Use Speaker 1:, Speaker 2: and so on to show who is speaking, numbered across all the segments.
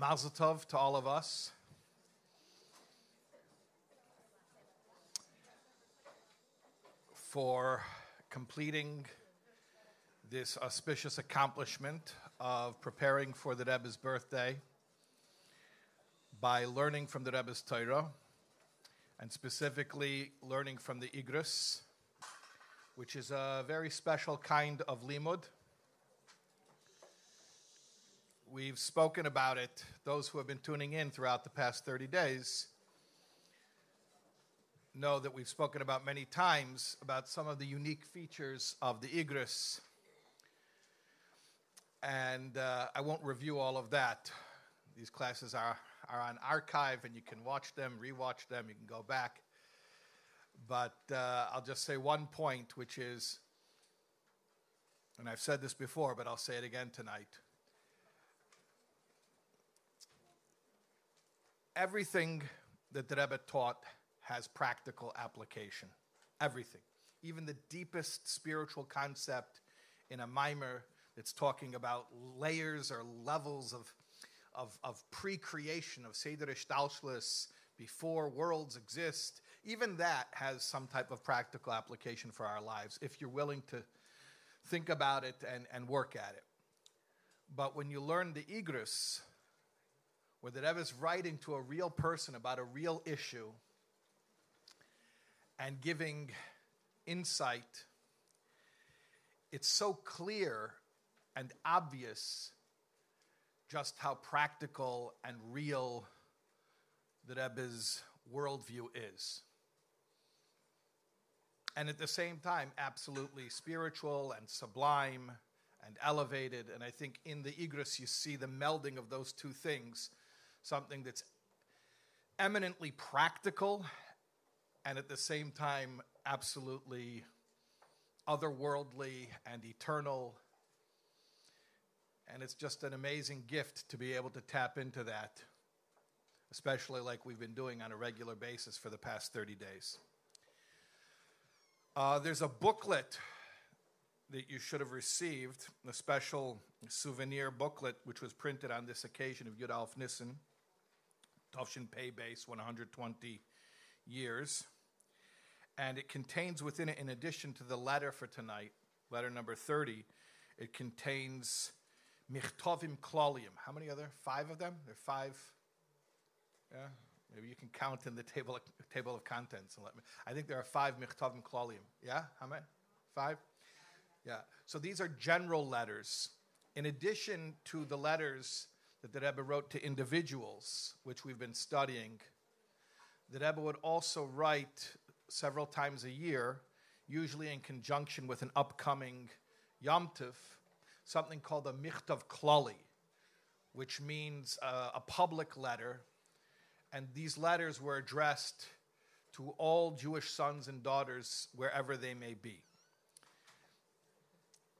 Speaker 1: Mazel Tov to all of us. For completing this auspicious accomplishment of preparing for the Rebbe's birthday by learning from the Rebbe's Torah, and specifically learning from the Igros, which is a very special kind of limud. We've spoken about it, those who have been tuning in throughout the past 30 days know that we've spoken about many times about some of the unique features of the Igros. And uh, I won't review all of that. These classes are, are on archive and you can watch them, rewatch them, you can go back. But uh, I'll just say one point, which is, and I've said this before, but I'll say it again tonight. Everything that the Rebbe taught has practical application. Everything. Even the deepest spiritual concept in a mimer that's talking about layers or levels of, of, of pre creation, of Seder Hishtalshelus, before worlds exist, even that has some type of practical application for our lives if you're willing to think about it and, and work at it. But when you learn the Igros, where the Rebbe is writing to a real person about a real issue and giving insight, it's so clear and obvious just how practical and real the Rebbe's worldview is. And at the same time, absolutely spiritual and sublime and elevated. And I think in the Igros, you see the melding of those two things something that's eminently practical and at the same time absolutely otherworldly and eternal. And it's just an amazing gift to be able to tap into that, especially like we've been doing on a regular basis for the past 30 days. Uh, there's a booklet that you should have received, a special souvenir booklet, which was printed on this occasion of Yud Alf Nissen, Tavshin Pay Base, 120 years. And it contains within it, in addition to the letter for tonight, letter number 30, it contains Michtovim Klolium. How many other? Five of them? There are five. Yeah? Maybe you can count in the table, table of contents and let me. I think there are five Michtovim Klolium. Yeah? How many? Five? Yeah. So these are general letters. In addition to the letters that the Rebbe wrote to individuals, which we've been studying, the Rebbe would also write several times a year, usually in conjunction with an upcoming Yom Tov, something called a Michtav Klali, which means uh, a public letter. And these letters were addressed to all Jewish sons and daughters wherever they may be.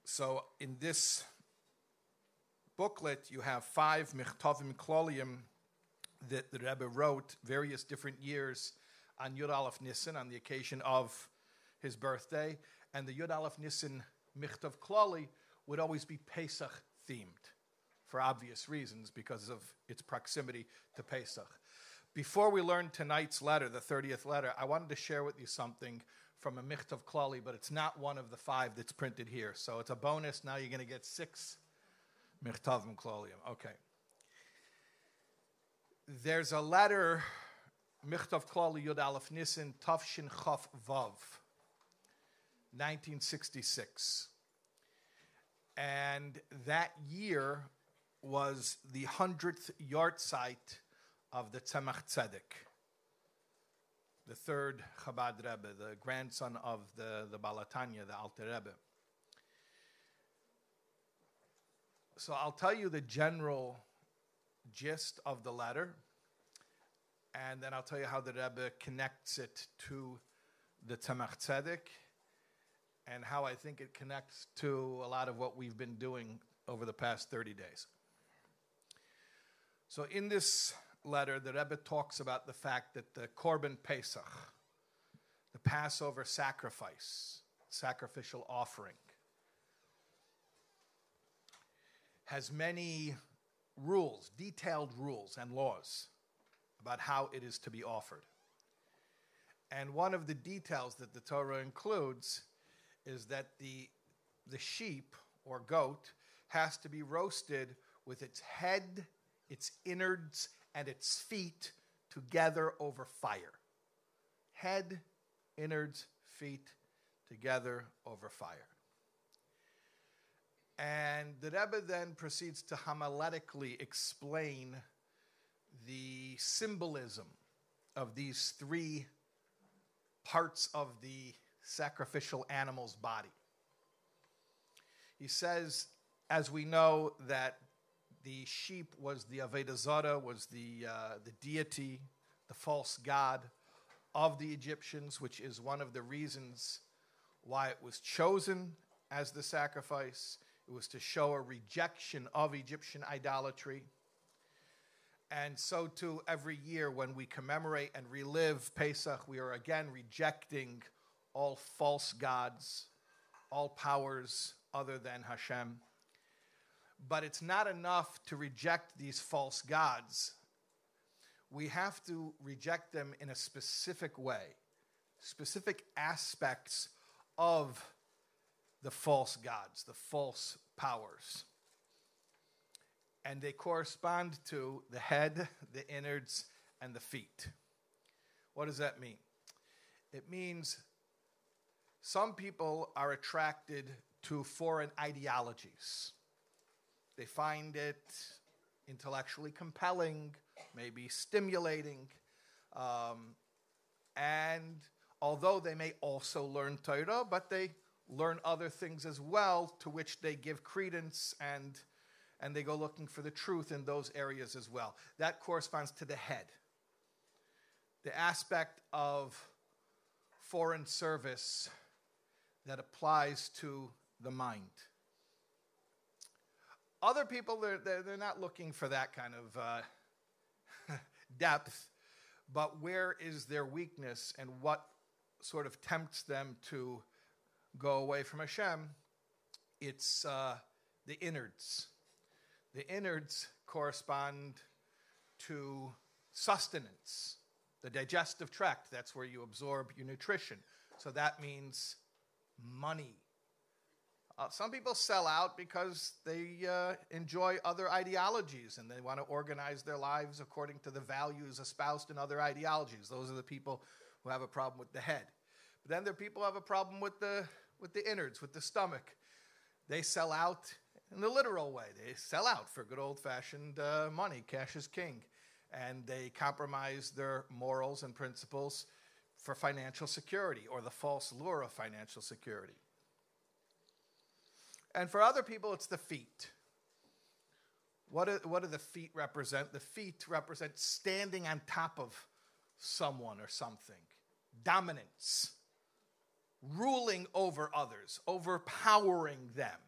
Speaker 1: So in this booklet, you have five Michtavim Klolium that the Rebbe wrote various different years on Yud Aleph Nissen on the occasion of his birthday, and the Yud Aleph Nissen Michtav Klali would always be Pesach themed for obvious reasons because of its proximity to Pesach. Before we learn tonight's letter, the 30th letter, I wanted to share with you something from a Michtav Klali, but it's not one of the five that's printed here. So it's a bonus. Now you're going to get six Michtavim Klolium. Okay. There's a letter Michtav Klali Yud Aleph Nissen Tafshin Chaf Vav, 1966. And that year was the 100th yahrzeit of the Tzemach Tzedek, the third Chabad Rebbe, the grandson of the, the Baal HaTanya, the Alter Rebbe. So I'll tell you the general gist of the letter and then I'll tell you how the Rebbe connects it to the Tzemach Tzedek, and how I think it connects to a lot of what we've been doing over the past 30 days. So, in this letter, the Rebbe talks about the fact that the Korban Pesach, the Passover sacrifice, sacrificial offering, has many rules, detailed rules and laws about how it is to be offered. And one of the details that the Torah includes is that the, the sheep or goat has to be roasted with its head, its innards, and its feet together over fire. Head, innards, feet together over fire. And the Rebbe then proceeds to homiletically explain the symbolism of these three parts of the sacrificial animal's body. He says, as we know, that the sheep was the Avodah Zarah, was the, uh, the deity, the false god of the Egyptians, which is one of the reasons why it was chosen as the sacrifice. It was to show a rejection of Egyptian idolatry. And so, too, every year when we commemorate and relive Pesach, we are again rejecting all false gods, all powers other than Hashem. But it's not enough to reject these false gods. We have to reject them in a specific way, specific aspects of the false gods, the false powers. And they correspond to the head, the innards, and the feet. What does that mean? It means some people are attracted to foreign ideologies. They find it intellectually compelling, maybe stimulating, um, and although they may also learn Torah, but they learn other things as well to which they give credence and, and they go looking for the truth in those areas as well. That corresponds to the head. The aspect of foreign service that applies to the mind. Other people, they're, they're, not looking for that kind of uh, depth, but where is their weakness and what sort of tempts them to go away from Hashem, it's uh, the innards. The innards correspond to sustenance, the digestive tract. That's where you absorb your nutrition. So that means money. Uh, some people sell out because they uh, enjoy other ideologies and they want to organize their lives according to the values espoused in other ideologies. Those are the people who have a problem with the head. Then there people have a problem with the, with the innards, with the stomach. They sell out in the literal way. They sell out for good old fashioned uh, money. Cash is king. And they compromise their morals and principles for financial security or the false lure of financial security. And for other people, it's the feet. What do, what do the feet represent? The feet represent standing on top of someone or something, dominance ruling over others, overpowering them.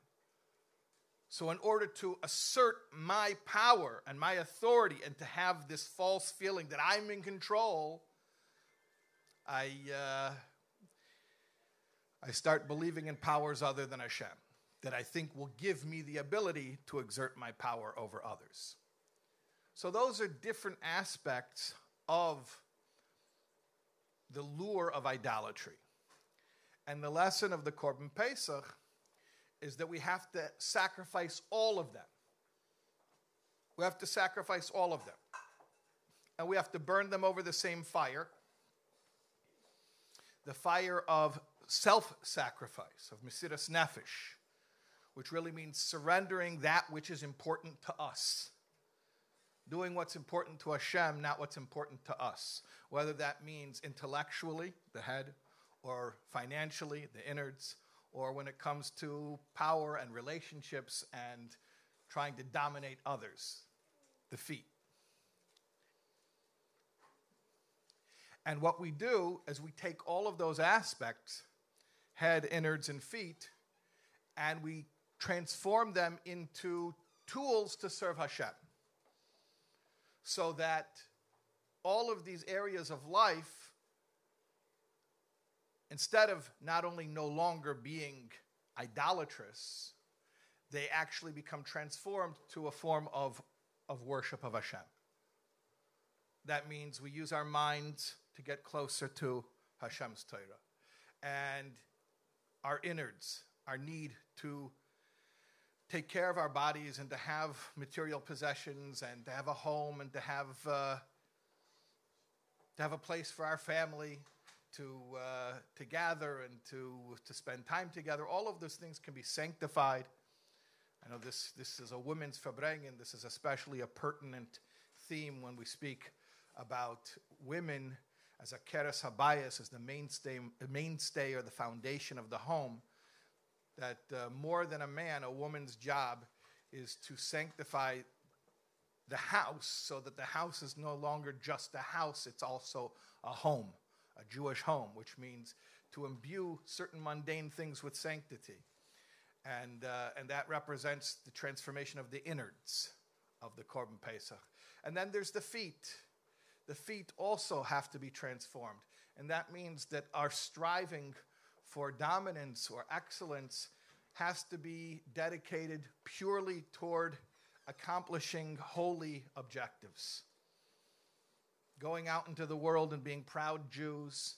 Speaker 1: So, in order to assert my power and my authority and to have this false feeling that I'm in control, I, uh, I start believing in powers other than Hashem that I think will give me the ability to exert my power over others. So, those are different aspects of the lure of idolatry. And the lesson of the Korban Pesach is that we have to sacrifice all of them. We have to sacrifice all of them. And we have to burn them over the same fire the fire of self sacrifice, of Mesiras Nefesh, which really means surrendering that which is important to us. Doing what's important to Hashem, not what's important to us. Whether that means intellectually, the head, or financially, the innards, or when it comes to power and relationships and trying to dominate others, the feet. And what we do is we take all of those aspects, head, innards, and feet, and we transform them into tools to serve Hashem. So that all of these areas of life instead of not only no longer being idolatrous, they actually become transformed to a form of, of worship of Hashem. That means we use our minds to get closer to Hashem's Torah. And our innards, our need to take care of our bodies and to have material possessions and to have a home and to have, uh, to have a place for our family to, uh, to gather and to, to spend time together. All of those things can be sanctified. I know this, this is a women's Farbrengen. This is especially a pertinent theme when we speak about women as a keres habayis, as the mainstay, mainstay or the foundation of the home. That uh, more than a man, a woman's job is to sanctify the house so that the house is no longer just a house, it's also a home a Jewish home, which means to imbue certain mundane things with sanctity. And, uh, and that represents the transformation of the innards of the Korban Pesach. And then there's the feet. The feet also have to be transformed. And that means that our striving for dominance or excellence has to be dedicated purely toward accomplishing holy objectives going out into the world and being proud Jews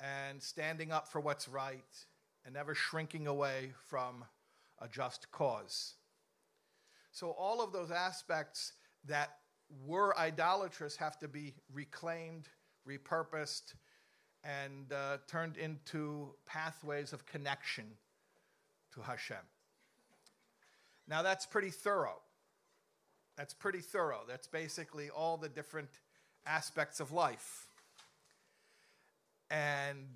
Speaker 1: and standing up for what's right and never shrinking away from a just cause. So, all of those aspects that were idolatrous have to be reclaimed, repurposed, and uh, turned into pathways of connection to Hashem. Now, that's pretty thorough. That's pretty thorough. That's basically all the different aspects of life. And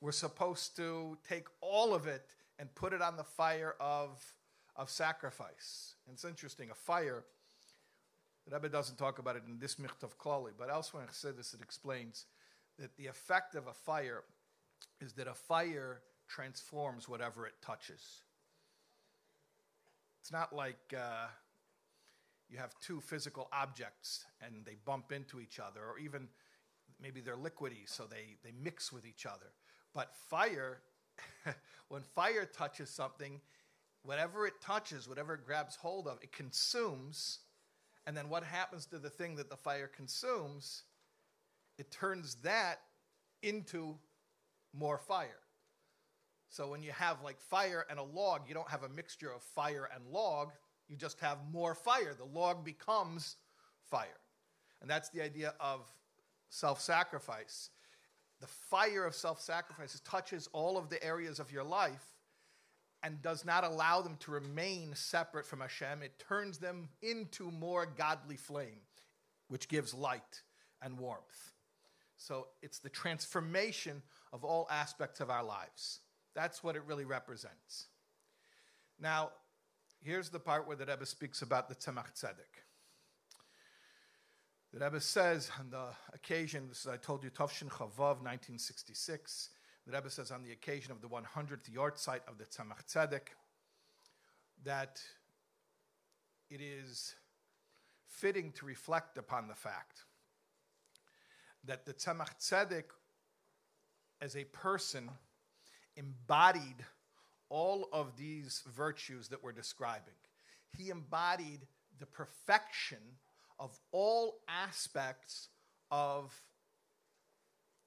Speaker 1: we're supposed to take all of it and put it on the fire of, of sacrifice. And it's interesting, a fire, the Rebbe doesn't talk about it in this Michtav Klali, but elsewhere in Chassidus it explains that the effect of a fire is that a fire transforms whatever it touches. It's not like uh, you have two physical objects and they bump into each other, or even maybe they're liquidy, so they, they mix with each other. But fire, when fire touches something, whatever it touches, whatever it grabs hold of, it consumes. And then what happens to the thing that the fire consumes? It turns that into more fire. So when you have like fire and a log, you don't have a mixture of fire and log. You just have more fire. The log becomes fire. And that's the idea of self sacrifice. The fire of self sacrifice touches all of the areas of your life and does not allow them to remain separate from Hashem. It turns them into more godly flame, which gives light and warmth. So it's the transformation of all aspects of our lives. That's what it really represents. Now, Here's the part where the Rebbe speaks about the Tzemach Tzedek. The Rebbe says on the occasion, this is, I told you, Tovshin Chavav, 1966. The Rebbe says on the occasion of the 100th yahrzeit of the Tzemach Tzedek that it is fitting to reflect upon the fact that the Tzemach Tzedek, as a person, embodied all of these virtues that we're describing. He embodied the perfection of all aspects of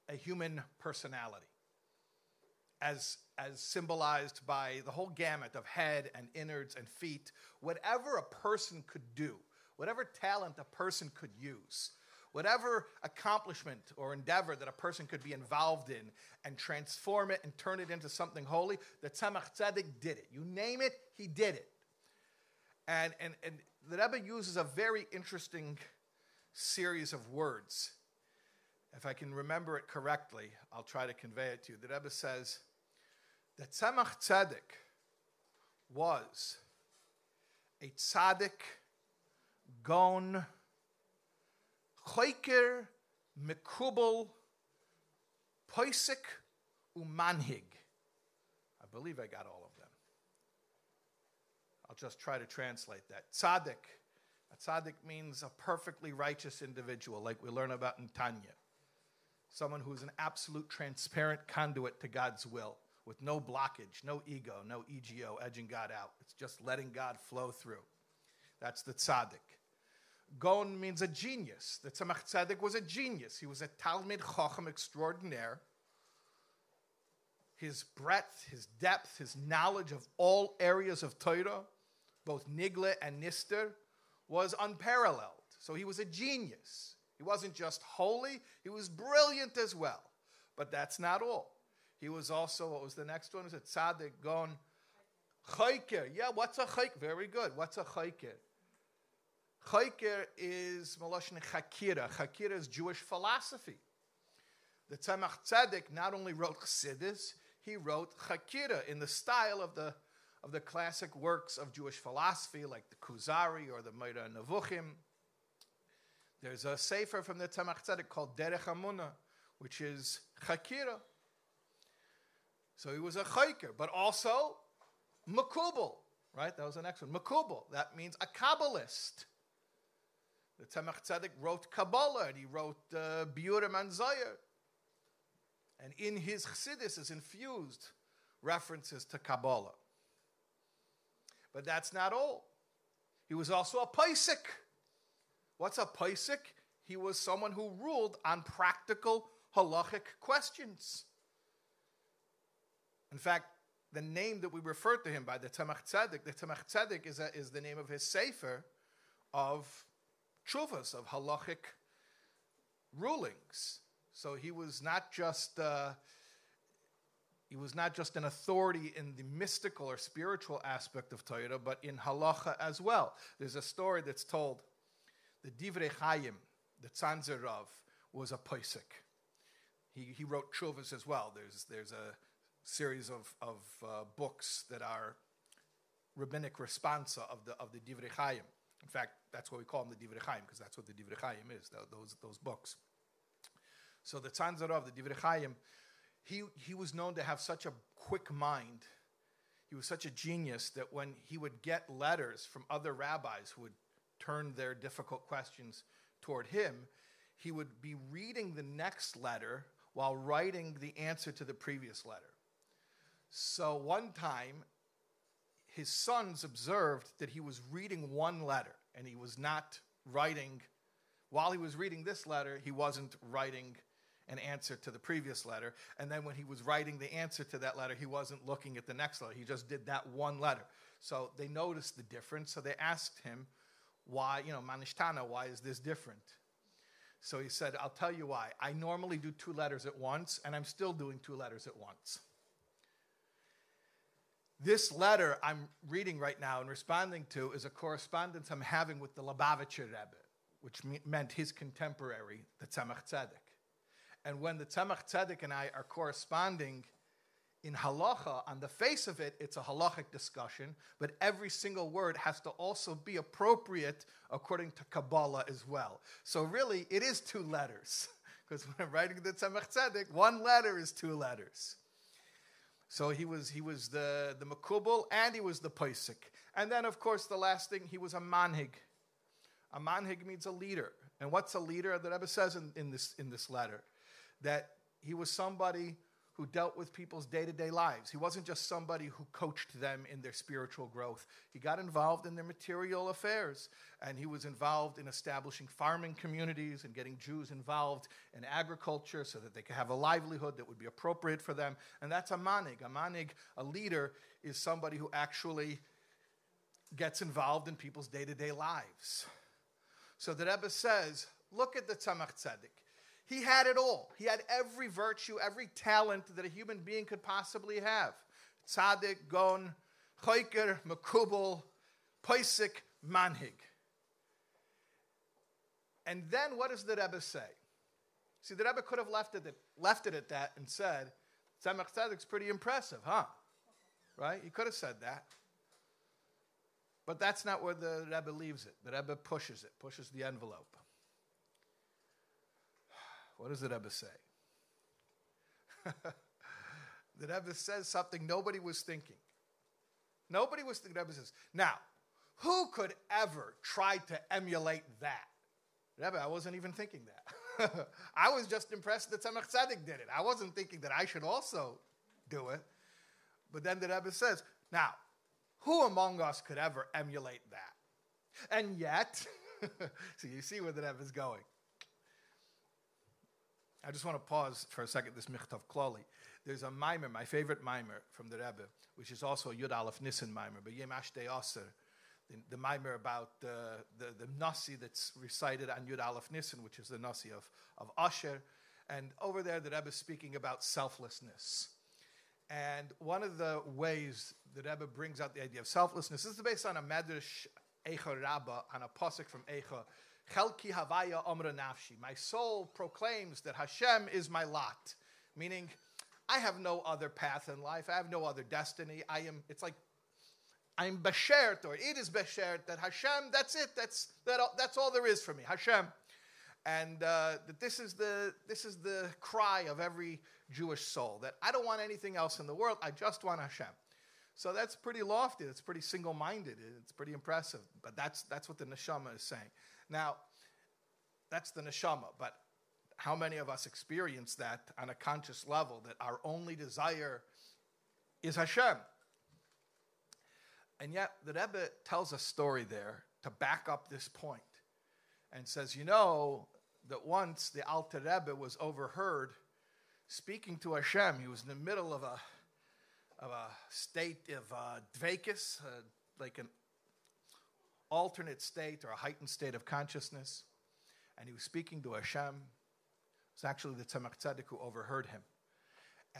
Speaker 1: a human personality, as, as symbolized by the whole gamut of head and innards and feet. Whatever a person could do, whatever talent a person could use, whatever accomplishment or endeavor that a person could be involved in and transform it and turn it into something holy, the Tzemach Tzedek did it. You name it, he did it. And, and, and the Rebbe uses a very interesting series of words. If I can remember it correctly, I'll try to convey it to you. The Rebbe says that Tzemach Tzedek was a tzaddik, gon, Choiker, Mekubal, Poisik, Umanhig. I believe I got all of them. I'll just try to translate that. Tzaddik. A tzaddik means a perfectly righteous individual, like we learn about in Tanya. Someone who's an absolute transparent conduit to God's will, with no blockage, no ego, no ego, edging God out. It's just letting God flow through. That's the tzaddik. Gon means a genius. The Tzemach Tzedek was a genius. He was a Talmid Chacham extraordinaire. His breadth, his depth, his knowledge of all areas of Torah, both Nigle and Nister, was unparalleled. So he was a genius. He wasn't just holy, he was brilliant as well. But that's not all. He was also, what was the next one? Was it Tzaddik Gon? Chayker. Yeah, what's a chayker? Very good. What's a chayker? Chayker is Malashon Chakira. Chakira is Jewish philosophy. The Tzemach Tzedek not only wrote Chassidus, he wrote Chakira in the style of the, of the classic works of Jewish philosophy, like the Kuzari or the Moreh Nevuchim. There's a sefer from the Tzemach Tzedek called Derech Emunah, which is Chakira. So he was a Chayker, but also Makubal, right? That was the next one. Makubal, that means a Kabbalist. The Tzemach Tzedek wrote Kabbalah, and he wrote uh, Biurim and. And in his Chassidus is infused references to Kabbalah. But that's not all. He was also a Paisik. What's a Paisik? He was someone who ruled on practical halachic questions. In fact, the name that we refer to him by, the Tzemach Tzedek, the Tzemach Tzedek is, a, is the name of his sefer of chuvas, of halachic rulings. So he was not just uh, he was not just an authority in the mystical or spiritual aspect of Torah, but in halacha as well. There's a story that's told. The Divrei Chaim, the Tzanzer Rav, was a Paisik. He, he wrote chuvas as well. There's, there's a series of, of uh, books that are rabbinic responsa of the, of the Divrei Chaim. In fact, that's what we call them the Divrei Chaim, because that's what the Divrei Chaim is, those, those books. So the Tzanzer of the Divrei Chaim, he, he was known to have such a quick mind. He was such a genius that when he would get letters from other rabbis who would turn their difficult questions toward him, he would be reading the next letter while writing the answer to the previous letter. So one time, his sons observed that he was reading one letter and he was not writing, while he was reading this letter, he wasn't writing an answer to the previous letter. And then when he was writing the answer to that letter, he wasn't looking at the next letter. He just did that one letter. So they noticed the difference. So they asked him, why, you know, Manishtana, why is this different? So he said, I'll tell you why. I normally do two letters at once, and I'm still doing two letters at once. This letter I'm reading right now and responding to is a correspondence I'm having with the Lubavitcher Rebbe, which me- meant his contemporary, the Tzemach Tzedek. And when the Tzemach Tzedek and I are corresponding in halacha, on the face of it, it's a halachic discussion, but every single word has to also be appropriate according to Kabbalah as well. So really, it is two letters. Because when I'm writing the Tzemach Tzedek, one letter is two letters. So he was, he was the, the Makubal and he was the Paisik. And then, of course, the last thing, he was a Manhig. A Manhig means a leader. And what's a leader? The Rebbe says in, in, this, in this letter that he was somebody who dealt with people's day to day lives. He wasn't just somebody who coached them in their spiritual growth. He got involved in their material affairs, and he was involved in establishing farming communities and getting Jews involved in agriculture so that they could have a livelihood that would be appropriate for them. And that's a manig. A manig, a leader, is somebody who actually gets involved in people's day to day lives. So the Rebbe says, look at the Tzemach Tzedek. He had it all. He had every virtue, every talent that a human being could possibly have. Tzaddik, Gon, Choiker, Makubal, Poisik, Manhig. And then what does the Rebbe say? See, the Rebbe could have left it, left it at that and said, Tzemach Tzaddik's pretty impressive, huh? Right? He could have said that. But that's not where the Rebbe leaves it. The Rebbe pushes it, pushes the envelope. What does the Rebbe say? the Rebbe says something nobody was thinking. Nobody was thinking. Rebbe says, now, who could ever try to emulate that? Rebbe, I wasn't even thinking that. I was just impressed that Tzemach Tzedek did it. I wasn't thinking that I should also do it. But then the Rebbe says, now, who among us could ever emulate that? And yet, so you see where the Rebbe is going. I just want to pause for a second. This Michtav Kloli. There's a mimer, my favorite mimer from the Rebbe, which is also Yud Aleph Nissen mimer, but Yem Ashtei Aser, the, the mimer about the, the Nasi that's recited on Yud Aleph Nissen, which is the Nasi of, of Asher. And over there, the Rebbe is speaking about selflessness. And one of the ways the Rebbe brings out the idea of selflessness this is based on a Medrash Eicha Rabbah, on a pasuk from Eicha. Chelki Havaya Omra Nafshi. My soul proclaims that Hashem is my lot, meaning I have no other path in life. I have no other destiny. I am. It's like I'm beshert, or it is beshert that Hashem. That's it. That's that. That's all there is for me. Hashem, and uh, that this is the this is the cry of every Jewish soul. That I don't want anything else in the world. I just want Hashem. So that's pretty lofty. That's pretty single-minded. It's pretty impressive. But that's that's what the neshama is saying. Now, that's the neshama. But how many of us experience that on a conscious level? That our only desire is Hashem. And yet, the Rebbe tells a story there to back up this point, and says, you know, that once the Alter Rebbe was overheard speaking to Hashem. He was in the middle of a of a state of uh, dvekus, uh, like an alternate state or a heightened state of consciousness. And he was speaking to Hashem. It was actually the Tzemach Tzedek who overheard him.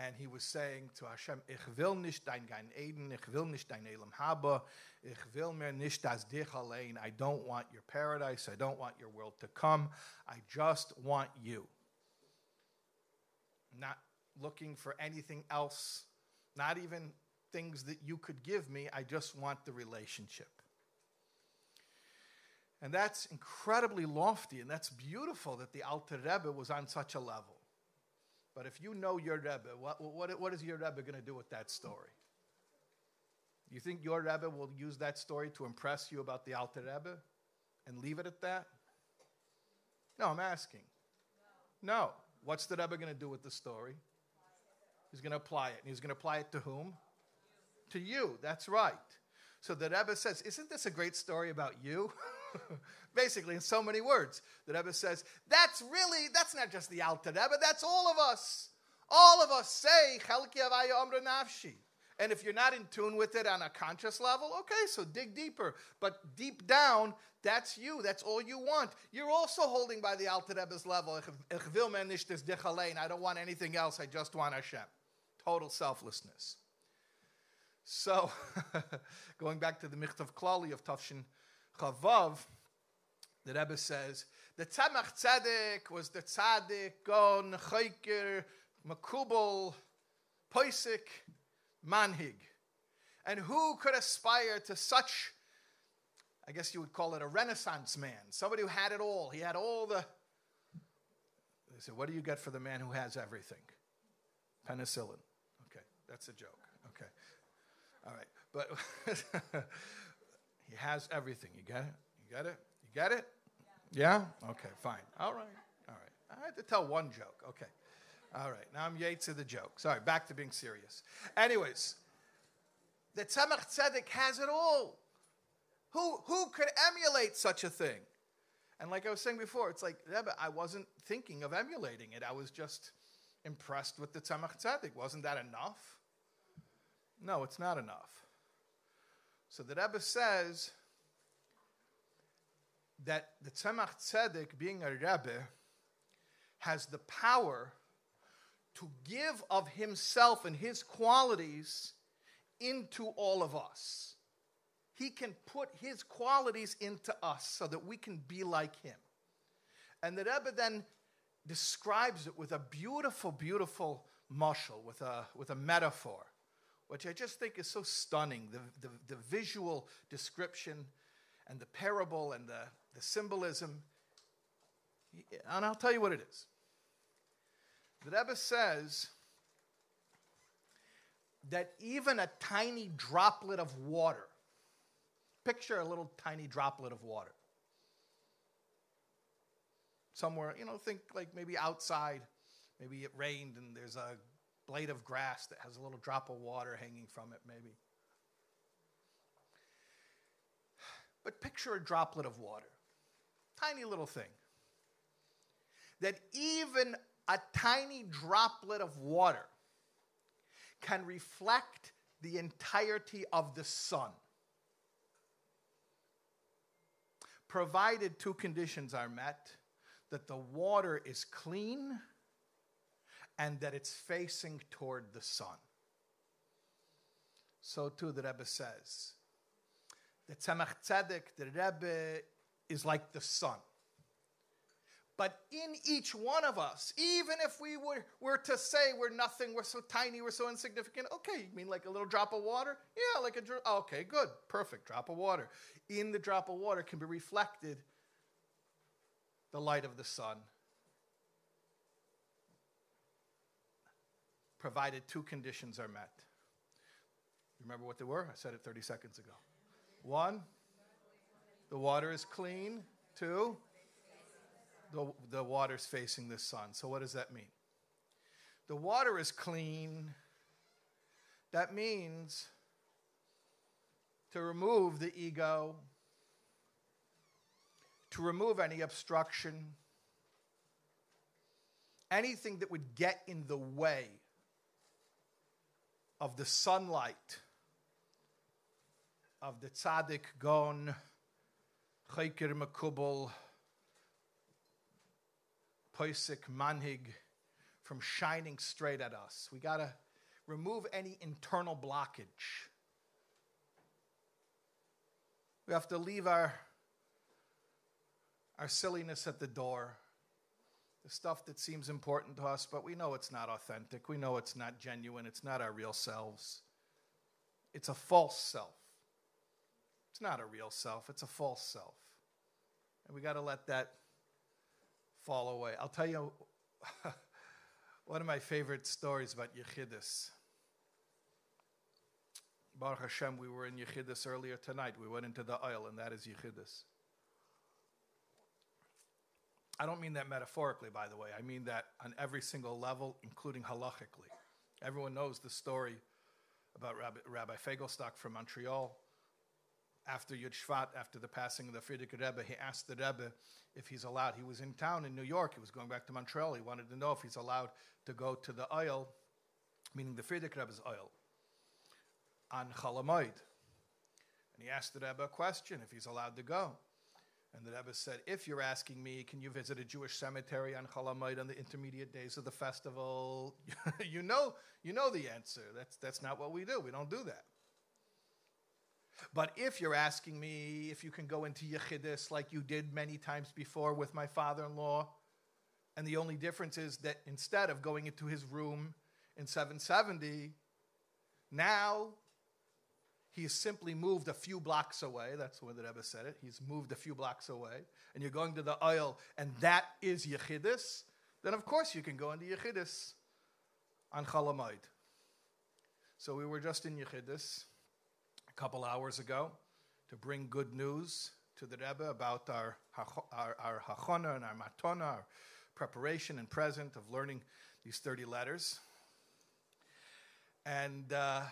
Speaker 1: And he was saying to Hashem, Ich will nicht dein Gan Eden, ich will nicht dein Elam Haba, ich will mir nicht das dich allein. I don't want your paradise, I don't want your world to come, I just want you. Not looking for anything else not even things that you could give me. I just want the relationship. And that's incredibly lofty, and that's beautiful that the Alter Rebbe was on such a level. But if you know your Rebbe, what, what, what is your Rebbe going to do with that story? You think your Rebbe will use that story to impress you about the Alter Rebbe and leave it at that? No, I'm asking. No. no. What's the Rebbe going to do with the story? He's going to apply it. And he's going to apply it to whom? To you. That's right. So the Rebbe says, Isn't this a great story about you? Basically, in so many words. The Rebbe says, That's really, that's not just the Alter Rebbe, that's all of us. All of us say, Chelki Avaya Omra. And if you're not in tune with it on a conscious level, okay, so dig deeper. But deep down, that's you. That's all you want. You're also holding by the Alter Rebbe's level. I don't want anything else. I just want Hashem total selflessness. So, going back to the Michtav Klali of Tafshin Chavav, the Rebbe says, the Tzemach Tzedek was the Tzaddik, Gon, Chayker, Makubal, Poisik, Manhig. And who could aspire to such, I guess you would call it a renaissance man, somebody who had it all. He had all the. They said, What do you get for the man who has everything? Penicillin. Okay, that's a joke. Okay. All right. But he has everything. You get it? You get it? You get it? Yeah? Okay, fine. All right. All right. I had to tell one joke. Okay. All right. Now I'm Yates of the joke. Sorry, back to being serious. Anyways, the Tzemach Tzedek has it all. Who, who could emulate such a thing? And like I was saying before, it's like, I wasn't thinking of emulating it. I was just impressed with the Tzemach Tzedek. Wasn't that enough? No, it's not enough. So the Rebbe says that the Tzemach Tzedek, being a Rebbe, has the power to give of himself and his qualities into all of us. He can put his qualities into us so that we can be like him. And the Rebbe then describes it with a beautiful, beautiful mushal, with a, with a metaphor which I just think is so stunning the, the, the visual description and the parable and the, the symbolism. And I'll tell you what it is. The Rebbe says that even a tiny droplet of water, picture a little tiny droplet of water. Somewhere, you know, think like maybe outside, maybe it rained and there's a blade of grass that has a little drop of water hanging from it, maybe. But picture a droplet of water. tiny little thing. That even a tiny droplet of water can reflect the entirety of the sun. Provided two conditions are met that the water is clean and that it's facing toward the sun. So too the Rebbe says. The Tzemach Tzedek, the Rebbe, is like the sun. But in each one of us, even if we were, were to say we're nothing, we're so tiny, we're so insignificant, okay, you mean like a little drop of water? Yeah, like a drop. Okay, good, perfect, drop of water. In the drop of water can be reflected the light of the sun, provided two conditions are met. Remember what they were? I said it 30 seconds ago. One, the water is clean. Two, the, the water's facing the sun. So, what does that mean? The water is clean. That means to remove the ego, to remove any obstruction, anything that would get in the way of the sunlight of the tzaddik gone, chayker makubal, poisik manhig from shining straight at us. We got to remove any internal blockage. We have to leave our, our silliness at the door, the stuff that seems important to us, but we know it's not authentic. We know it's not genuine. It's not our real selves. It's a false self. It's not a real self, it's a false self. And we got to let that fall away. I'll tell you one of my favorite stories about Yechidus. Baruch Hashem, we were in Yechidus earlier tonight. We went into the Ohel, and that is Yechidus. I don't mean that metaphorically, by the way. I mean that on every single level, including halachically. Everyone knows the story about Rabbi, Rabbi from Montreal. After Yud Shvat, after the passing of the Frierdiker Rebbe, he asked the Rebbe if he's allowed. He was in town in New York. He was going back to Montreal. He wanted to know if he's allowed to go to the Ohel, meaning the Frierdiker Rebbe's Ohel, on Chalamoid. And he asked the Rebbe a question if he's allowed to go. And the Rebbe said, If you're asking me, can you visit a Jewish cemetery on Chalamoid on the intermediate days of the festival? you know, you know the answer. That's, that's not what we do. We don't do that. But if you're asking me if you can go into Yechidus like you did many times before with my father in law, and the only difference is that instead of going into his room in 770, now He's simply moved a few blocks away. That's the way the Rebbe said it. He's moved a few blocks away. And you're going to the Ohel, and that is Yechidus. Then, of course, you can go into Yechidus on Chalamoid. So we were just in Yechidus a couple hours ago to bring good news to the Rebbe about our, our, our Hachona and our Matona, our preparation and present of learning these 30 letters. And uh,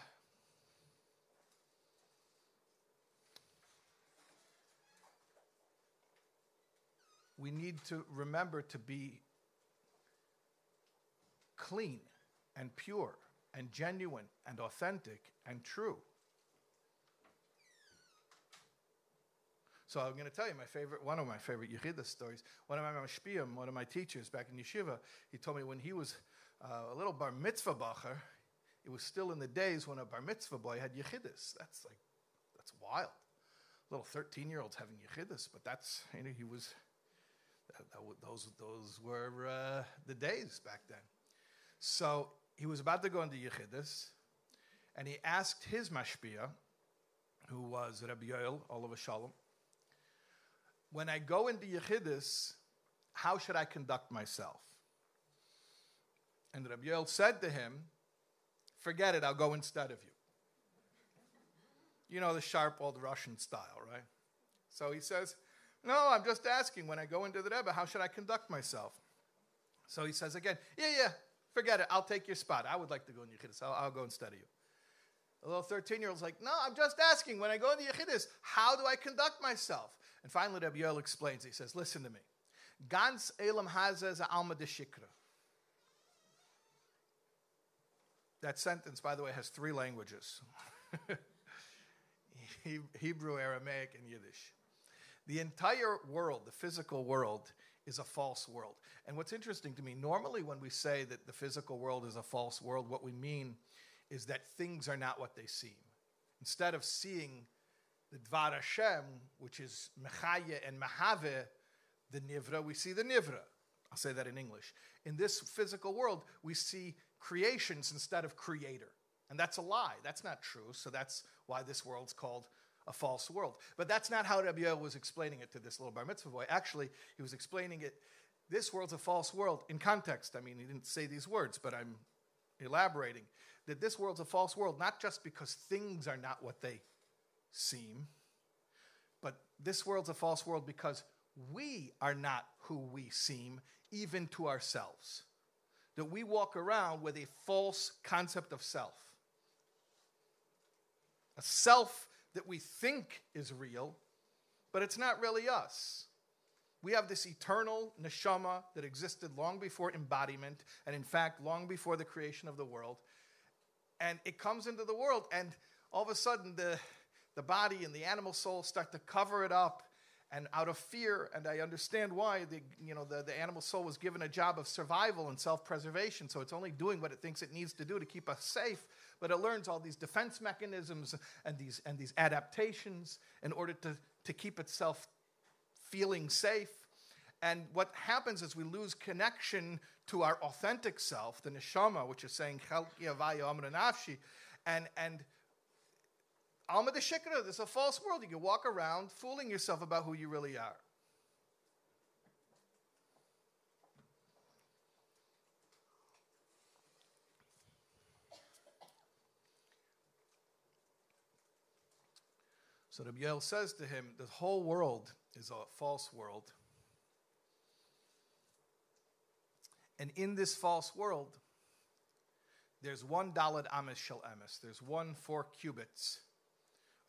Speaker 1: we need to remember to be clean and pure and genuine and authentic and true. So I'm going to tell you my favorite, one of my favorite Yechida stories. One of my mashpiyim, one of my teachers back in yeshiva, he told me when he was uh, a little bar mitzvah bacher, it was still in the days when a bar mitzvah boy had yechidus. That's like, that's wild. Little 13 year olds having yechidus, but that's, you know, he was those, those were uh, the days back then. So he was about to go into Yechidus, and he asked his mashpia, who was Rabbi Yoel, olov hasholom, when I go into Yechidus, how should I conduct myself? And Rabbi Yoel said to him, Forget it, I'll go instead of you. You know the sharp old Russian style, right? So he says, no, I'm just asking when I go into the Rebbe, how should I conduct myself? So he says again, Yeah, yeah, forget it. I'll take your spot. I would like to go in Yechidus. I'll, I'll go instead of you. The little 13 year old's like, No, I'm just asking when I go into Yechidus, how do I conduct myself? And finally, Rabbi Yoel explains. He says, Listen to me. Gans Elam Haza Alma de Shikra. That sentence, by the way, has three languages Hebrew, Aramaic, and Yiddish. The entire world, the physical world, is a false world. And what's interesting to me, normally when we say that the physical world is a false world, what we mean is that things are not what they seem. Instead of seeing the Dvar Hashem, which is Mechaya and Mahave, the Nivra, we see the Nivra. I'll say that in English. In this physical world, we see creations instead of creator. And that's a lie. That's not true. So that's why this world's called a false world. But that's not how Rabbi was explaining it to this little bar mitzvah boy. Actually, he was explaining it. This world's a false world in context. I mean, he didn't say these words, but I'm elaborating that this world's a false world, not just because things are not what they seem, but this world's a false world because we are not who we seem, even to ourselves. That we walk around with a false concept of self. A self that we think is real, but it's not really us. We have this eternal neshama that existed long before embodiment, and in fact, long before the creation of the world. And it comes into the world, and all of a sudden, the, the body and the animal soul start to cover it up. And out of fear, and I understand why, the, you know, the, the animal soul was given a job of survival and self preservation, so it's only doing what it thinks it needs to do to keep us safe but it learns all these defense mechanisms and these, and these adaptations in order to, to keep itself feeling safe. And what happens is we lose connection to our authentic self, the neshama, which is saying, and, and Alma de Shikra, this is a false world. You can walk around fooling yourself about who you really are. So Rabbi Yoel says to him, The whole world is a false world. And in this false world, there's one dalad amis shel emes. There's one four cubits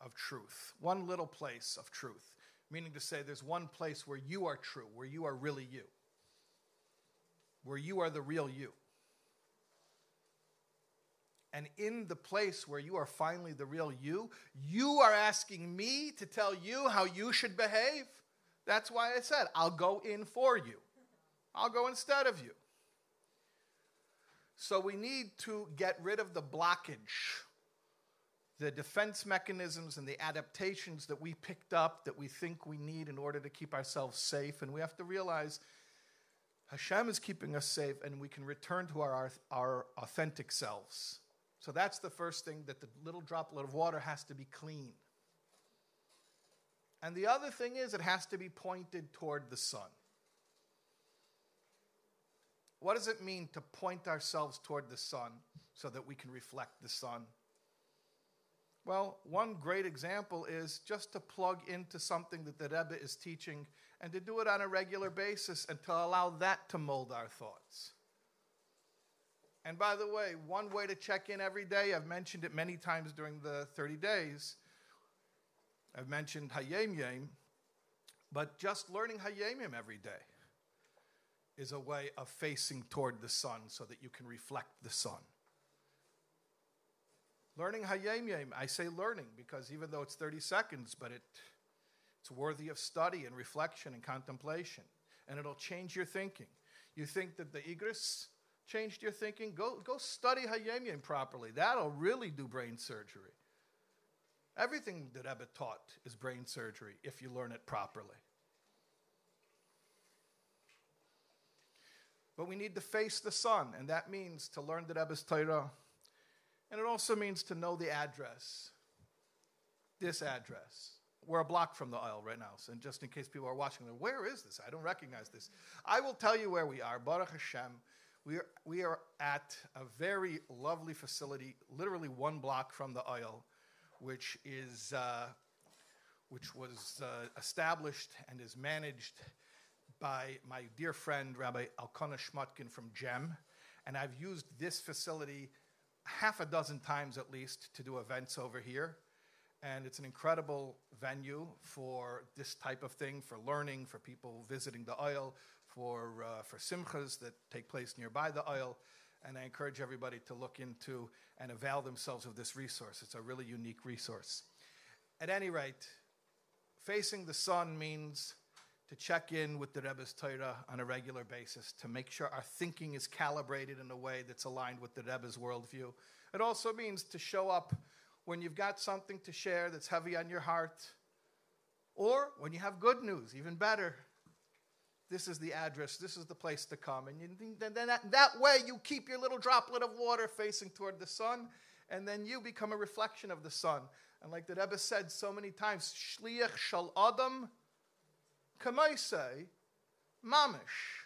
Speaker 1: of truth, one little place of truth. Meaning to say, there's one place where you are true, where you are really you, where you are the real you. And in the place where you are finally the real you, you are asking me to tell you how you should behave. That's why I said, I'll go in for you, I'll go instead of you. So we need to get rid of the blockage, the defense mechanisms and the adaptations that we picked up that we think we need in order to keep ourselves safe. And we have to realize Hashem is keeping us safe and we can return to our, our authentic selves. So that's the first thing that the little droplet of water has to be clean. And the other thing is, it has to be pointed toward the sun. What does it mean to point ourselves toward the sun so that we can reflect the sun? Well, one great example is just to plug into something that the Rebbe is teaching and to do it on a regular basis and to allow that to mold our thoughts. And by the way, one way to check in every day, I've mentioned it many times during the 30 days. I've mentioned Hayom Yom, but just learning Hayom Yom every day is a way of facing toward the sun so that you can reflect the sun. Learning Hayom Yom, I say learning because even though it's 30 seconds, but it, it's worthy of study and reflection and contemplation, and it'll change your thinking. You think that the Igris changed your thinking? Go, go study Hayom Yom properly. That'll really do brain surgery. Everything that Rebbe taught is brain surgery if you learn it properly. But we need to face the sun, and that means to learn the Rebbe's Torah. And it also means to know the address. This address. We're a block from the Ohel right now, so just in case people are watching, where is this? I don't recognize this. I will tell you where we are. Baruch Hashem. We are, we are at a very lovely facility, literally one block from the Ohel, which is uh, which was uh, established and is managed by my dear friend Rabbi Elkanah Shmotkin from JEM, and I've used this facility half a dozen times at least to do events over here. And it's an incredible venue for this type of thing, for learning, for people visiting the Ohel, for, uh, for simchas that take place nearby the Ohel. And I encourage everybody to look into and avail themselves of this resource. It's a really unique resource. At any rate, facing the sun means to check in with the Rebbe's Torah on a regular basis, to make sure our thinking is calibrated in a way that's aligned with the Rebbe's worldview. It also means to show up when you've got something to share that's heavy on your heart, or when you have good news, even better. This is the address, this is the place to come. And you, then that, that way you keep your little droplet of water facing toward the sun, and then you become a reflection of the sun. And like the Rebbe said so many times, Shliach Shal Adam Kamaisei Mamish.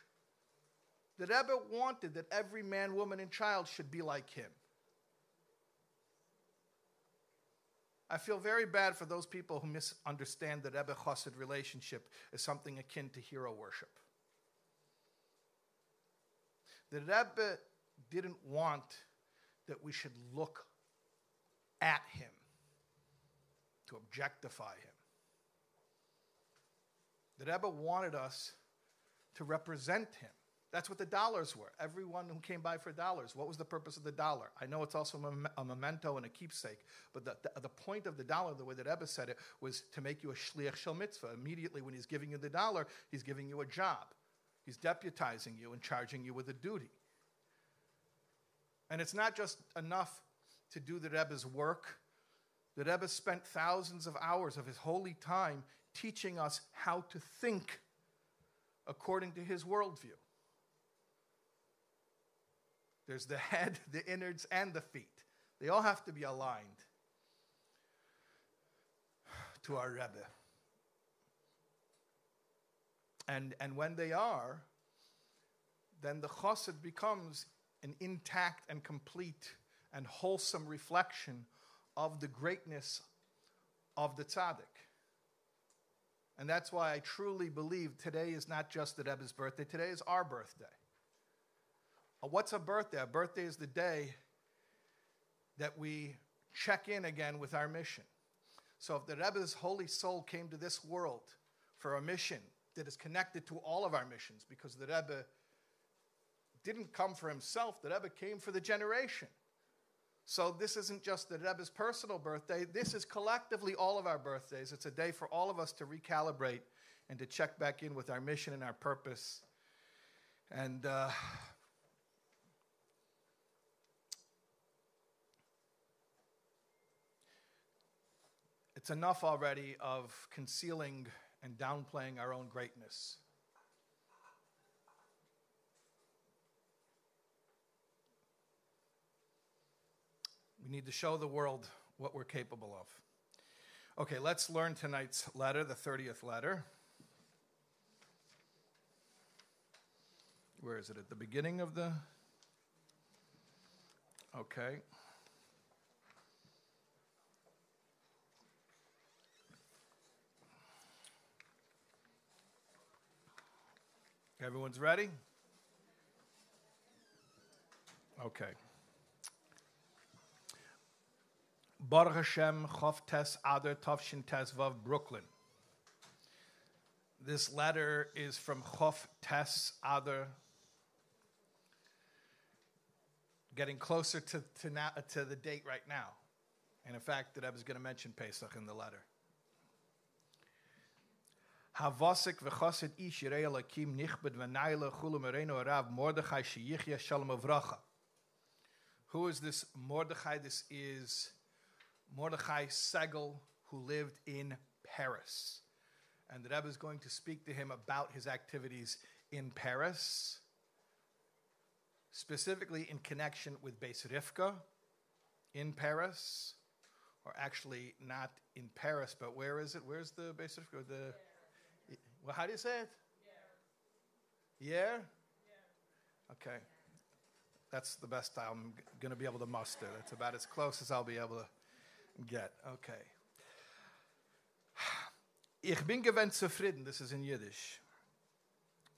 Speaker 1: The Rebbe wanted that every man, woman, and child should be like him. I feel very bad for those people who misunderstand the Rebbe Chassid relationship as something akin to hero worship. The Rebbe didn't want that we should look at him, to objectify him. The Rebbe wanted us to represent him. That's what the dollars were. Everyone who came by for dollars. What was the purpose of the dollar? I know it's also a memento and a keepsake, but the, the, the point of the dollar, the way that Rebbe said it, was to make you a shliach shel mitzvah. Immediately when he's giving you the dollar, he's giving you a job. He's deputizing you and charging you with a duty. And it's not just enough to do the Rebbe's work. The Rebbe spent thousands of hours of his holy time teaching us how to think according to his worldview. There's the head, the innards, and the feet. They all have to be aligned to our Rebbe. And, and when they are, then the chassid becomes an intact and complete and wholesome reflection of the greatness of the tzaddik. And that's why I truly believe today is not just the Rebbe's birthday, today is our birthday. What's a birthday? A birthday is the day that we check in again with our mission. So if the Rebbe's holy soul came to this world for a mission that is connected to all of our missions, because the Rebbe didn't come for himself, the Rebbe came for the generation. So this isn't just the Rebbe's personal birthday. This is collectively all of our birthdays. It's a day for all of us to recalibrate and to check back in with our mission and our purpose. And uh, it's enough already of concealing and downplaying our own greatness. We need to show the world what we're capable of. Okay, let's learn tonight's letter, the 30th letter. Where is it? At the beginning of the. Okay. Everyone's ready? Okay. Baruch Hashem, Chof Tes Adar Tovshin Tes Vav, Brooklyn. This letter is from Chof Tes Adar, getting closer to, to, now, to the date right now. And in fact, that I was going to mention Pesach in the letter. Havasik ish yirei elakim nichbed arav Mordechai sheyichya shalom avracha. Who is this Mordechai? This is Mordechai Segel, who lived in Paris. And the Rebbe is going to speak to him about his activities in Paris, specifically in connection with Beis Rivka in Paris, or actually not in Paris, but where is it? Where's the Beis Rivka? The, well, how do you say it? Yeah. Yeah? Okay. That's the best I'm going to be able to muster. That's about as close as I'll be able to get. Okay. Ich bin gewinn zufrieden, this is in Yiddish.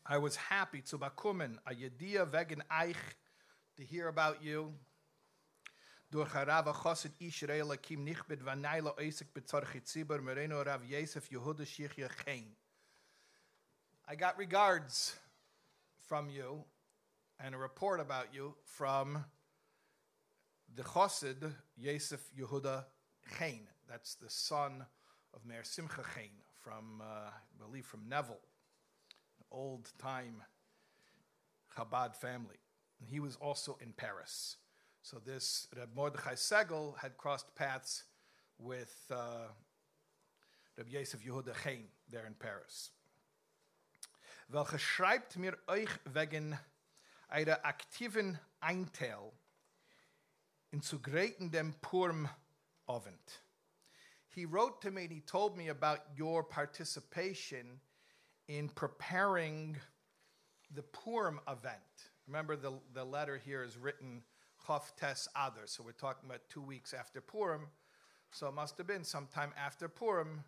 Speaker 1: I was happy zu bekommen a Yediyah wegen Eich to hear about you. durch Rav Chosid Israel Kim Nichbet Vanayla Oisik Betzorchi Tzibur Mereno Rav Yosef Yehuda Shichya Chein. I got regards from you and a report about you from the Chosid Yosef Yehuda Chein. That's the son of Meir Simcha Chein from, uh, I believe, from Nevel, old time Chabad family. And he was also in Paris. So this Reb Mordechai Segel had crossed paths with uh, Reb Yosef Yehuda Chein there in Paris. Welche schreibt mir euch wegen eurer aktiven Einteil in zu dem Purm Ovent. He wrote to me and he told me about your participation in preparing the Purim event. Remember, the, the letter here is written Chof Tes Adar, so we're talking about two weeks after Purim. So it must have been sometime after Purim.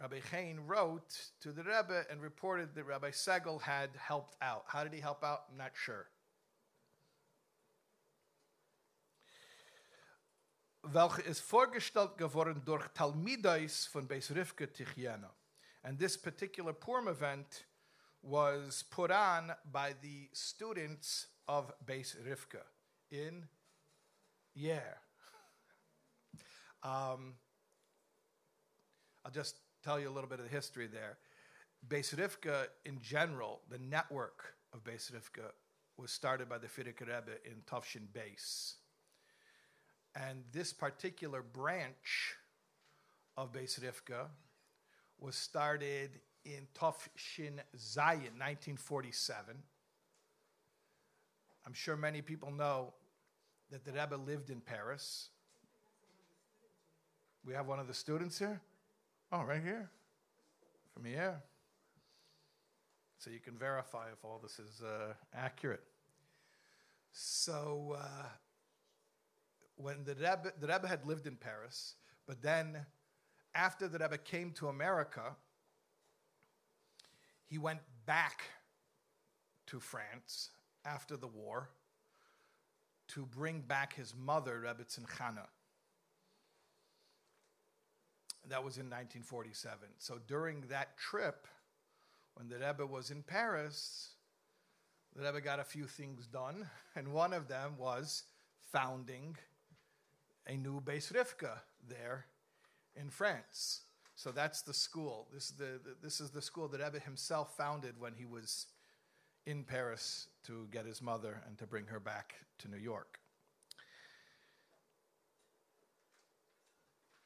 Speaker 1: Rabbi Chaim wrote to the Rebbe and reported that Rabbi Segel had helped out. How did he help out? I'm not sure. welche ist vorgestellt geworden durch Talmidais von Beis Rivka Tichiana. And this particular Purim event was put on by the students of Beis Rivka in yeah. Um, I'll just tell you a little bit of the history there. Beis in general, the network of Beis was started by the Frierdiker Rebbe in Tufshin Base. And this particular branch of Beis was started in Shin Zion, 1947. I'm sure many people know that the Rebbe lived in Paris. We have one of the students here? Oh, right here. From here. So you can verify if all this is uh, accurate. So, uh, when the Rebbe, the Rebbe had lived in Paris, but then after the Rebbe came to America, he went back to France after the war to bring back his mother, Rebbetzin Chana. That was in 1947. So during that trip, when the Rebbe was in Paris, the Rebbe got a few things done, and one of them was founding a new Beis Rivka there in France. So that's the school. This is the, this is the school that Rebbe himself founded when he was in Paris to get his mother and to bring her back to New York.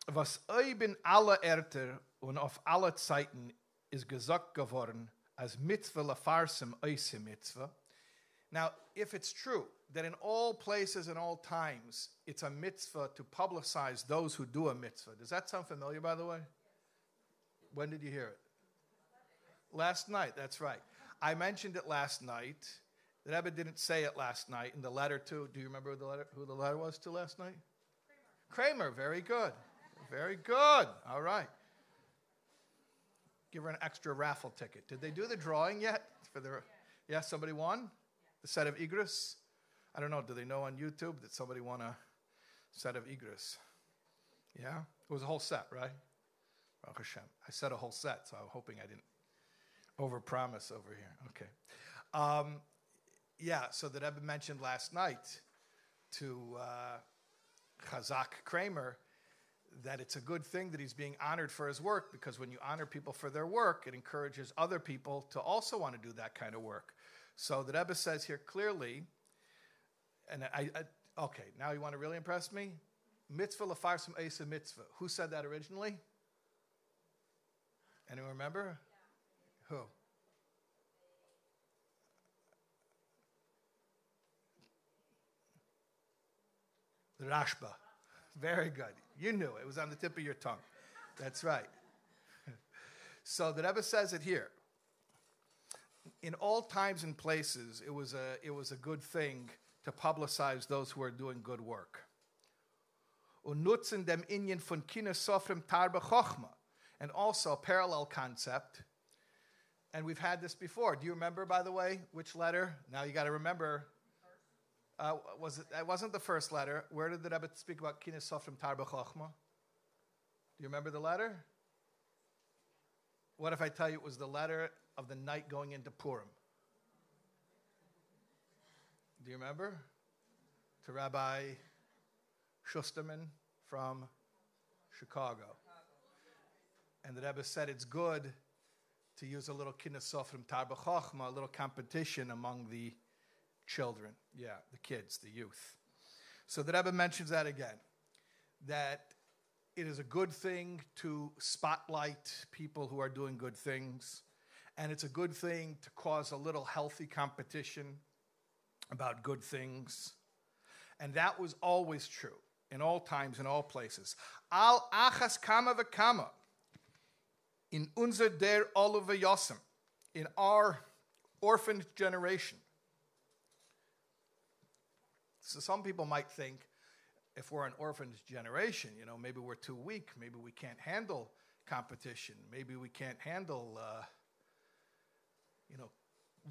Speaker 1: Was bin alle Erter und auf alle Zeiten ist gesagt geworden, als Mitzvah lafarsem eise Mitzvah. Now, if it's true that in all places and all times it's a mitzvah to publicize those who do a mitzvah. Does that sound familiar, by the way? When did you hear it? Last night, that's right. I mentioned it last night. The Rebbe didn't say it last night in the letter to, do you remember who the letter, who the letter was to last night? Kramer. Kramer, very good. Very good. All right. Give her an extra raffle ticket. Did they do the drawing yet? For the, yeah, somebody won? The set of Igris? I don't know, do they know on YouTube that somebody won a set of Igris? Yeah? It was a whole set, right? Hashem. I said a whole set, so I'm hoping I didn't overpromise over here. Okay. Um, yeah, so that Rebbe mentioned last night to uh, Chazak Kramer that it's a good thing that he's being honored for his work because when you honor people for their work, it encourages other people to also want to do that kind of work. So the Rebbe says here clearly and I, I, okay, now you want to really impress me? Mitzvah lefarsum esa mitzvah. Who said that originally? Anyone remember? Yeah. Who? The Rashba. Very good. You knew it. It was on the tip of your tongue. That's right. so the Rebbe says it here. In all times and places, it was a, it was a good thing to publicize those who are doing good work. Und nutzen dem Inyan von Sofrim Tarba Chochma. And also a parallel concept. And we've had this before. Do you remember, by the way, which letter? Now you got to remember. Uh, was it? It wasn't the first letter. Where did the Rebbe speak about Kinis Sofrim Tar B'Chochma? Do you remember the letter? What if I tell you it was the letter of the night going into Purim? Do you remember? To Rabbi Schusterman from Chicago. And the Rebbe said it's good to use a little kinasofrim tarba a little competition among the children. Yeah, the kids, the youth. So the Rebbe mentions that again, that it is a good thing to spotlight people who are doing good things, and it's a good thing to cause a little healthy competition about good things. And that was always true in all times, in all places. Al achas kama v'kama in unser der Oliver Yosem, in our orphaned generation. So some people might think if we're an orphaned generation, you know, maybe we're too weak, maybe we can't handle competition, maybe we can't handle, uh, you know,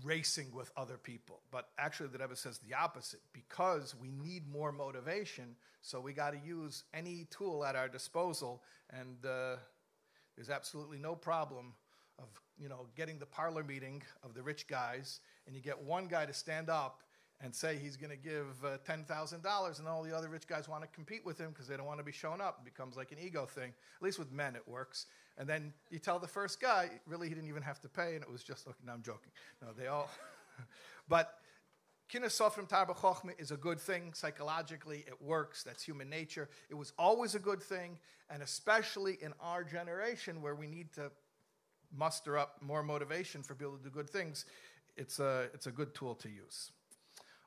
Speaker 1: racing with other people. But actually, the Rebbe says the opposite because we need more motivation, so we got to use any tool at our disposal. And uh, there's absolutely no problem of you know getting the parlor meeting of the rich guys, and you get one guy to stand up and say he's going to give uh, $10,000 and all the other rich guys want to compete with him because they don't want to be shown up. It becomes like an ego thing. At least with men it works. And then you tell the first guy, really, he didn't even have to pay, and it was just, okay, no, I'm joking. No, they all. but Kinasofrim Tarba is a good thing. Psychologically, it works. That's human nature. It was always a good thing, and especially in our generation where we need to muster up more motivation for people to do good things, it's a, it's a good tool to use.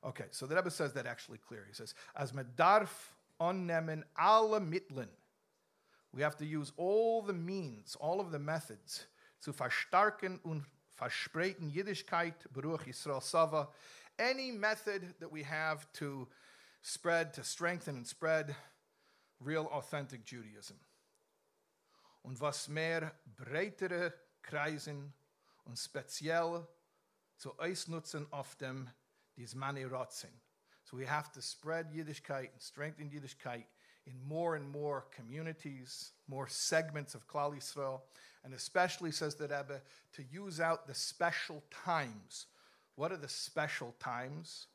Speaker 1: Okay, so the Rebbe says that actually clear. He says, As medarf onnemen alle mitlin. We have to use all the means, all of the methods zu verstarken und verspreiten Yiddishkeit, Baruch Yisrael Sava. Any method that we have to spread, to strengthen and spread real authentic Judaism. Und was mehr breitere Kreisen und speziell zu ausnutzen auf dem Dismani Rotzin. So we have to spread Yiddishkeit and strengthen Yiddishkeit in more and more communities, more segments of Klal Yisrael, and especially, says the Rebbe, to use out the special times. What are the special times?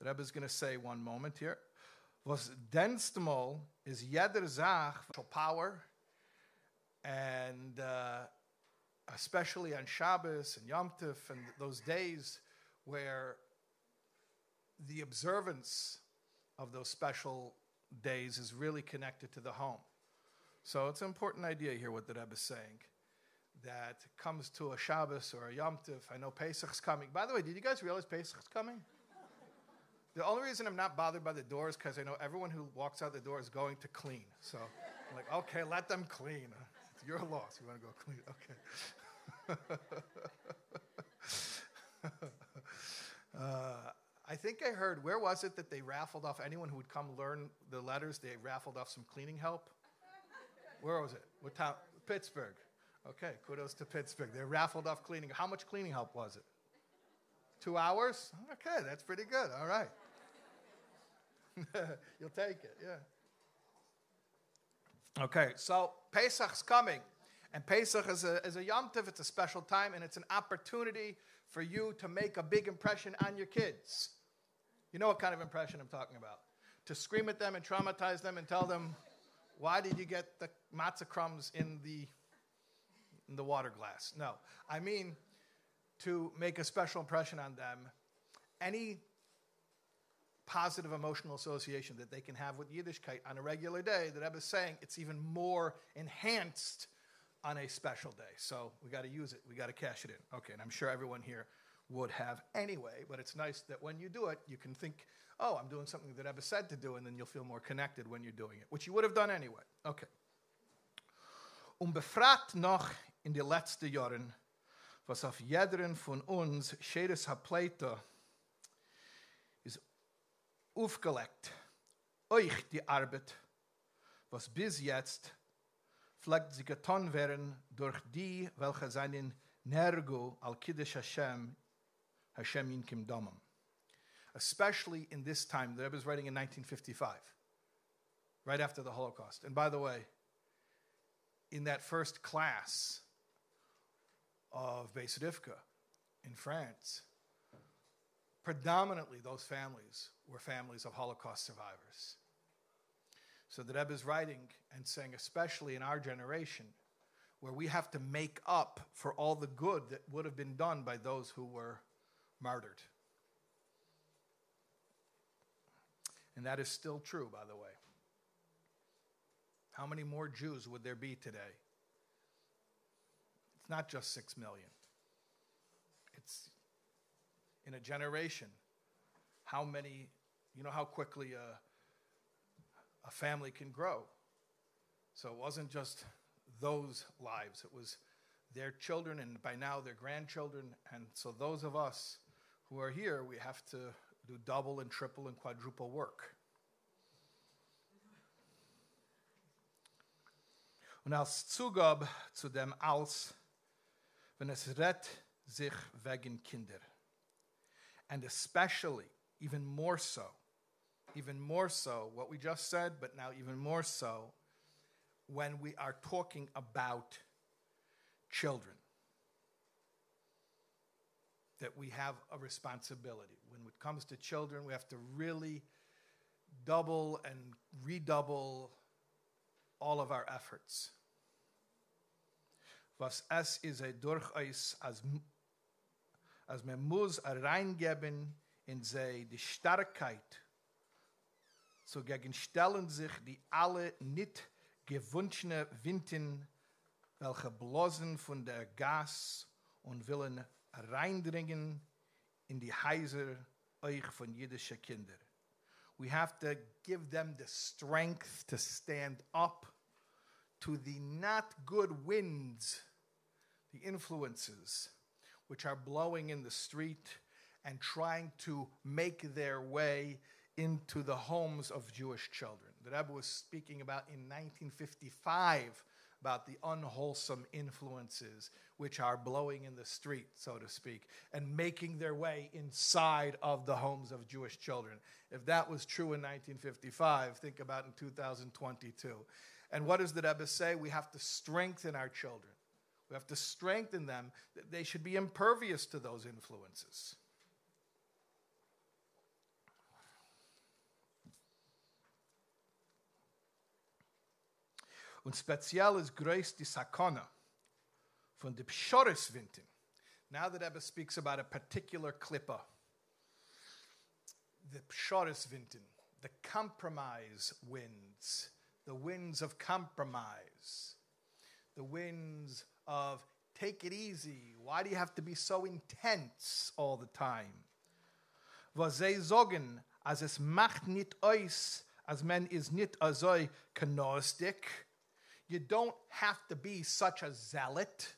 Speaker 1: The Rebbe is going to say one moment here. Was denstmal is jeder Zach power, and uh, especially on Shabbos and Yom Tov and those days where the observance of those special days is really connected to the home. So it's an important idea here what the Rebbe is saying. That comes to a Shabbos or a Yom Tov. I know Pesach's coming. By the way, did you guys realize Pesach's coming? The only reason I'm not bothered by the door is because I know everyone who walks out the door is going to clean. So I'm like, okay, let them clean. It's your loss. You want to go clean? Okay. uh, I think I heard, where was it that they raffled off anyone who would come learn the letters? They raffled off some cleaning help. Where was it? What town? Pittsburgh. Okay, kudos to Pittsburgh. They raffled off cleaning. How much cleaning help was it? Two hours? Okay, that's pretty good. All right. You'll take it, yeah. Okay, so Pesach's coming. And Pesach is a, is a Yom Tov, it's a special time, and it's an opportunity for you to make a big impression on your kids. You know what kind of impression I'm talking about. To scream at them and traumatize them and tell them, why did you get the matzah crumbs in the, in the water glass? No. I mean, to make a special impression on them. Any positive emotional association that they can have with Yiddishkeit on a regular day, that Rebbe is saying it's even more enhanced on a special day. So we got to use it. We got to cash it in. Okay, and I'm sure everyone here would have anyway, but it's nice that when you do it, you can think, oh, I'm doing something that Ebba said to do, and then you'll feel more connected when you're doing it, which you would have done anyway. Okay. Um befragt noch in die letzten Jahren, was auf jederen von uns Scheres Hapleiter ist aufgelegt, euch die Arbeit, was bis jetzt pflegt sie getan werden durch die, welche seinen Nergo al Kiddush Hashem Hashem especially in this time. The Rebbe is writing in 1955, right after the Holocaust. And by the way, in that first class of Beis Rivka in France, predominantly those families were families of Holocaust survivors. So the Rebbe is writing and saying, especially in our generation, where we have to make up for all the good that would have been done by those who were martyred. And that is still true, by the way. How many more Jews would there be today? It's not just six million. It's in a generation. How many, you know how quickly a, a family can grow. So it wasn't just those lives, it was their children and by now their grandchildren. And so those of us who are here, we have to do double and triple and quadruple work. Und als Zugab zu dem Als, wenn es rett sich wegen Kinder. And especially, even more so, even more so, what we just said, but now even more so, when we are talking about children. That we have a responsibility. When it comes to children, we have to really double and redouble all of our efforts. Was es is a durchaus as as man muss reingeben in sei die Starkheit so gegenstellen sich die alle nicht gewünschene Winden welche blosen von der Gas und willen reindringen in die Heiser von jüdische Kinder. We have to give them the strength to stand up to the not good winds, the influences which are blowing in the street and trying to make their way into the homes of Jewish children. The Rebbe was speaking about in 1955 about the unwholesome influences which are blowing in the street, so to speak, and making their way inside of the homes of Jewish children. If that was true in 1955, think about in 2022. And what does the Rebbe say? We have to strengthen our children. We have to strengthen them. that They should be impervious to those influences. Und speziell ist größt die Sakona von der Pshorisvintin. Now that Ebba speaks about a particular klippa, the Pshorisvintin, the compromise winds, the winds of compromise, the winds of take it easy. Why do you have to be so intense all the time? Was sie sagen, als es macht nicht aus, als man is nicht so gnostic, you don't have to be such a zealot.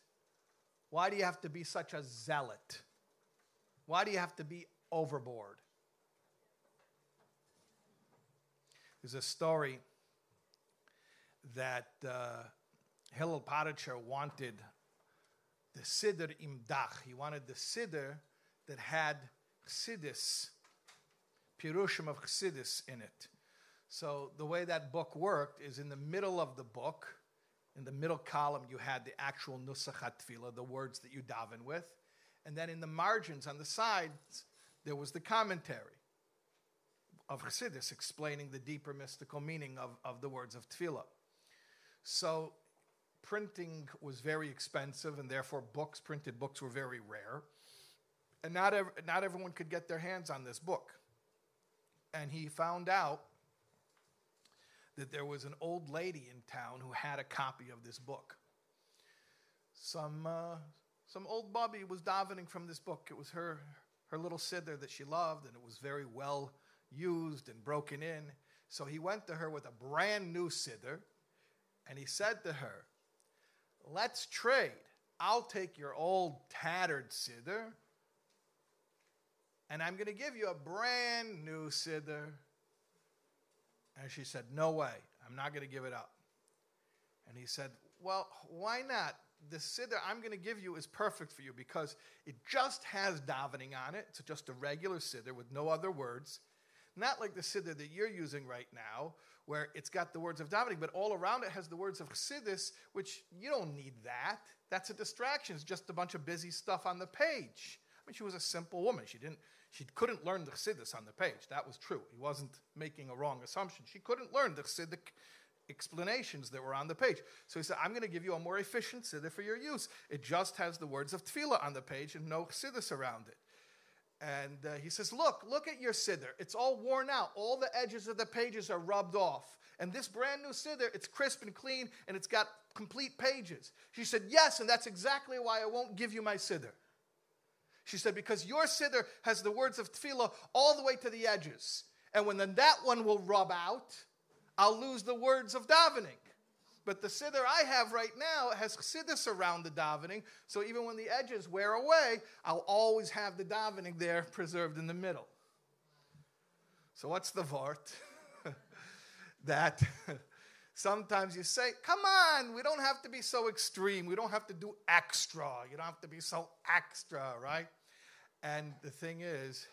Speaker 1: Why do you have to be such a zealot? Why do you have to be overboard? There's a story that uh, Hillel Paritcher wanted the Siddur Imdach. He wanted the Siddur that had Chassidus, Pirushim of Chassidus in it. So the way that book worked is in the middle of the book, in the middle column, you had the actual Nusach Tefillah, the words that you daven with. And then in the margins on the sides, there was the commentary of Chassidus explaining the deeper mystical meaning of, of the words of Tefillah. So printing was very expensive, and therefore books, printed books, were very rare. And not, ev- not everyone could get their hands on this book. And he found out that there was an old lady in town who had a copy of this book. Some, uh, some old Bubby was davening from this book. It was her, her little siddur that she loved, and it was very well used and broken in. So he went to her with a brand new siddur, and he said to her, Let's trade. I'll take your old tattered siddur, and I'm going to give you a brand new siddur. And she said, No way. I'm not going to give it up. And he said, Well, why not? the siddur I'm going to give you is perfect for you because it just has davening on it. It's just a regular siddur with no other words. Not like the siddur that you're using right now, where it's got the words of davening, but all around it has the words of chassidus, which you don't need that. That's a distraction. It's just a bunch of busy stuff on the page. I mean, she was a simple woman. She didn't. She couldn't learn the chassidus on the page. That was true. He wasn't making a wrong assumption. She couldn't learn the chassidic explanations that were on the page. So he said, I'm going to give you a more efficient siddur for your use. It just has the words of tefillah on the page and no chassidus around it. And uh, he says, Look, look at your siddur. It's all worn out. All the edges of the pages are rubbed off. And this brand new siddur, it's crisp and clean and it's got complete pages. She said, Yes, and that's exactly why I won't give you my siddur. She said, Because your siddur has the words of tefillah all the way to the edges. And when then that one will rub out, I'll lose the words of davening. But the siddur I have right now has chassidus around the davening, so even when the edges wear away, I'll always have the davening there preserved in the middle. So what's the vort? that sometimes you say, come on, we don't have to be so extreme. We don't have to do extra. You don't have to be so extra, right? And the thing is,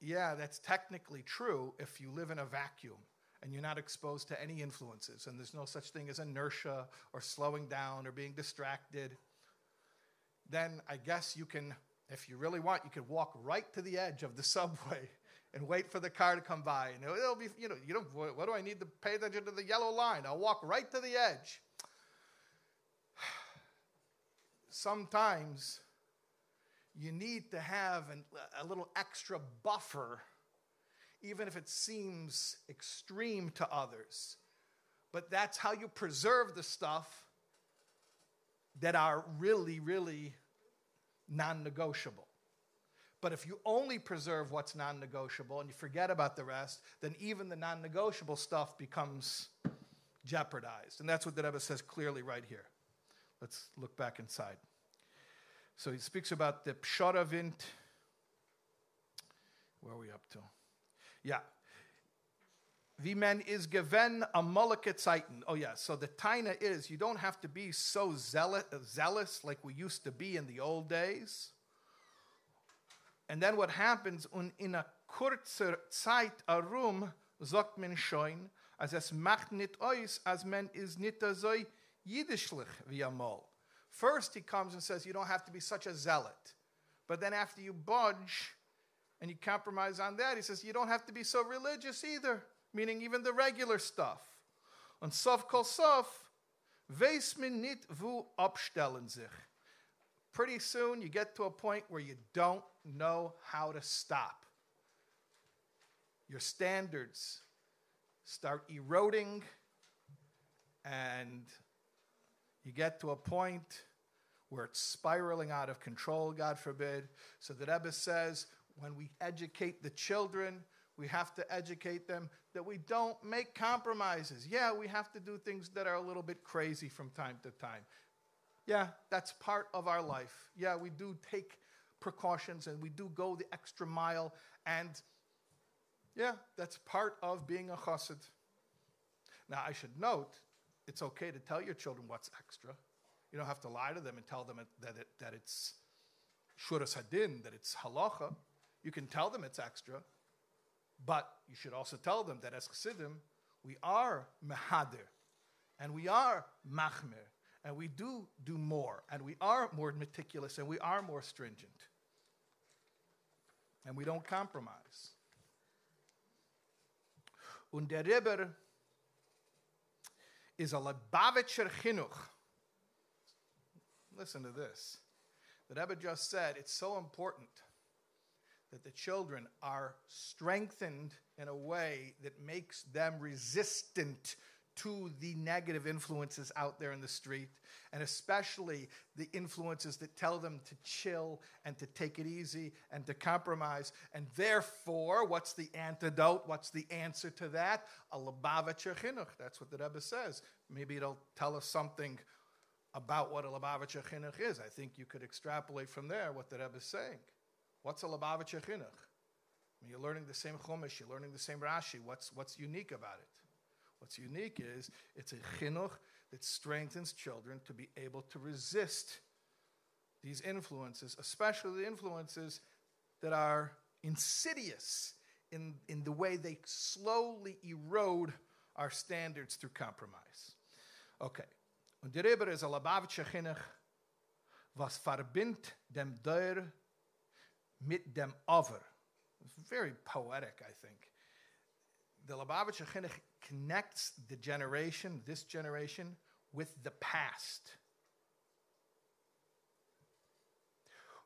Speaker 1: yeah, that's technically true if you live in a vacuum and you're not exposed to any influences, and there's no such thing as inertia or slowing down or being distracted, then I guess you can, if you really want, you can walk right to the edge of the subway and wait for the car to come by. And it'll be, you know, you don't, what do I need to pay attention to the yellow line? I'll walk right to the edge. Sometimes you need to have an, a little extra buffer even if it seems extreme to others. But that's how you preserve the stuff that are really, really non negotiable. But if you only preserve what's non negotiable and you forget about the rest, then even the non negotiable stuff becomes jeopardized. And that's what the Rebbe says clearly right here. Let's look back inside. So he speaks about the psharavint. Where are we up to? Yeah. Wie man is given a Zeiten. Oh, yeah. So the taina is you don't have to be so zealous, zealous like we used to be in the old days. And then what happens in a kurzer Zeit arum, sagt man schon, als es macht nicht aus, als man is nicht so jiddischlich wie amol. First, he comes and says, You don't have to be such a zealot. But then, after you budge, and you compromise on that. He says, you don't have to be so religious either, meaning even the regular stuff. Und sof kol sof, weiß man nicht, wo abstellen sich. Pretty soon you get to a point where you don't know how to stop. Your standards start eroding, and you get to a point where it's spiraling out of control, God forbid. So the Rebbe says, when we educate the children, we have to educate them that we don't make compromises. Yeah, we have to do things that are a little bit crazy from time to time. Yeah, that's part of our life. Yeah, we do take precautions and we do go the extra mile. And yeah, that's part of being a chassid. Now, I should note, it's okay to tell your children what's extra. You don't have to lie to them and tell them that, it, that it's shuras hadin, that it's halacha. You can tell them it's extra, but you should also tell them that as Chassidim, we are mehadir, and we are machmir, and we do do more, and we are more meticulous, and we are more stringent, and we don't compromise. Und der Rebbe is a Lubavitcher Chinuch. Listen to this. The Rebbe just said it's so important that the children are strengthened in a way that makes them resistant to the negative influences out there in the street, and especially the influences that tell them to chill and to take it easy and to compromise. And therefore, what's the antidote? What's the answer to that? A chinuch. That's what the Rebbe says. Maybe it'll tell us something about what a Lubavitcher chinuch is. I think you could extrapolate from there what the Rebbe is saying. What's a Lubavitcher chinuch? I mean, you're learning the same Chumash, you're learning the same Rashi. What's, what's unique about it? What's unique is it's a chinuch that strengthens children to be able to resist these influences, especially the influences that are insidious in, in the way they slowly erode our standards through compromise. Okay. Und der Rebbe ist a Labavitsche Chinuch, was verbindt dem Deur mit dem Over. It's very poetic, I think. The Lubavitcher Chinuch connects the generation, this generation, with the past.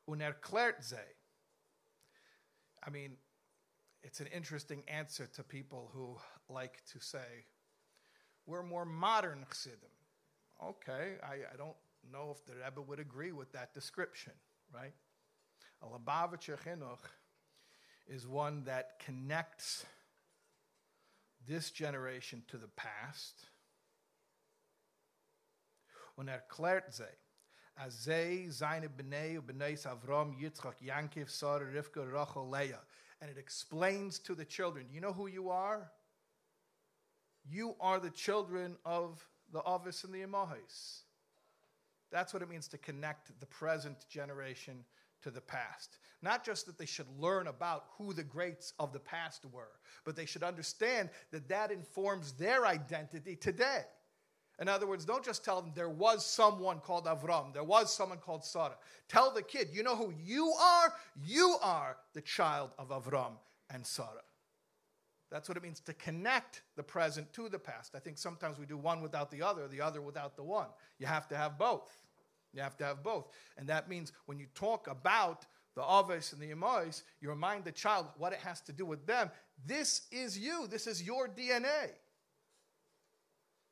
Speaker 1: Und. I mean, it's an interesting answer to people who like to say, we're more modern Chassidim. Okay, I, I don't know if the Rebbe would agree with that description, right? A Lubavitcher Chinuch is one that connects this generation to the past. Und er erklärt sie, als sie seine Bnei und Bnei Yitzchak, Yankiv, Rivka, Rachel, Leah. And it explains to the children, you know who you are? You are the children of the Avis and the Emahis. That's what it means to connect the present generation to the past. Not just that they should learn about who the greats of the past were, but they should understand that that informs their identity today. In other words, don't just tell them there was someone called Avram, there was someone called Sarah. Tell the kid, you know who you are? You are the child of Avram and Sarah. That's what it means to connect the present to the past. I think sometimes we do one without the other, the other without the one. You have to have both. You have to have both. And that means when you talk about the Aves and the Emais, you remind the child what it has to do with them. This is you, this is your DNA.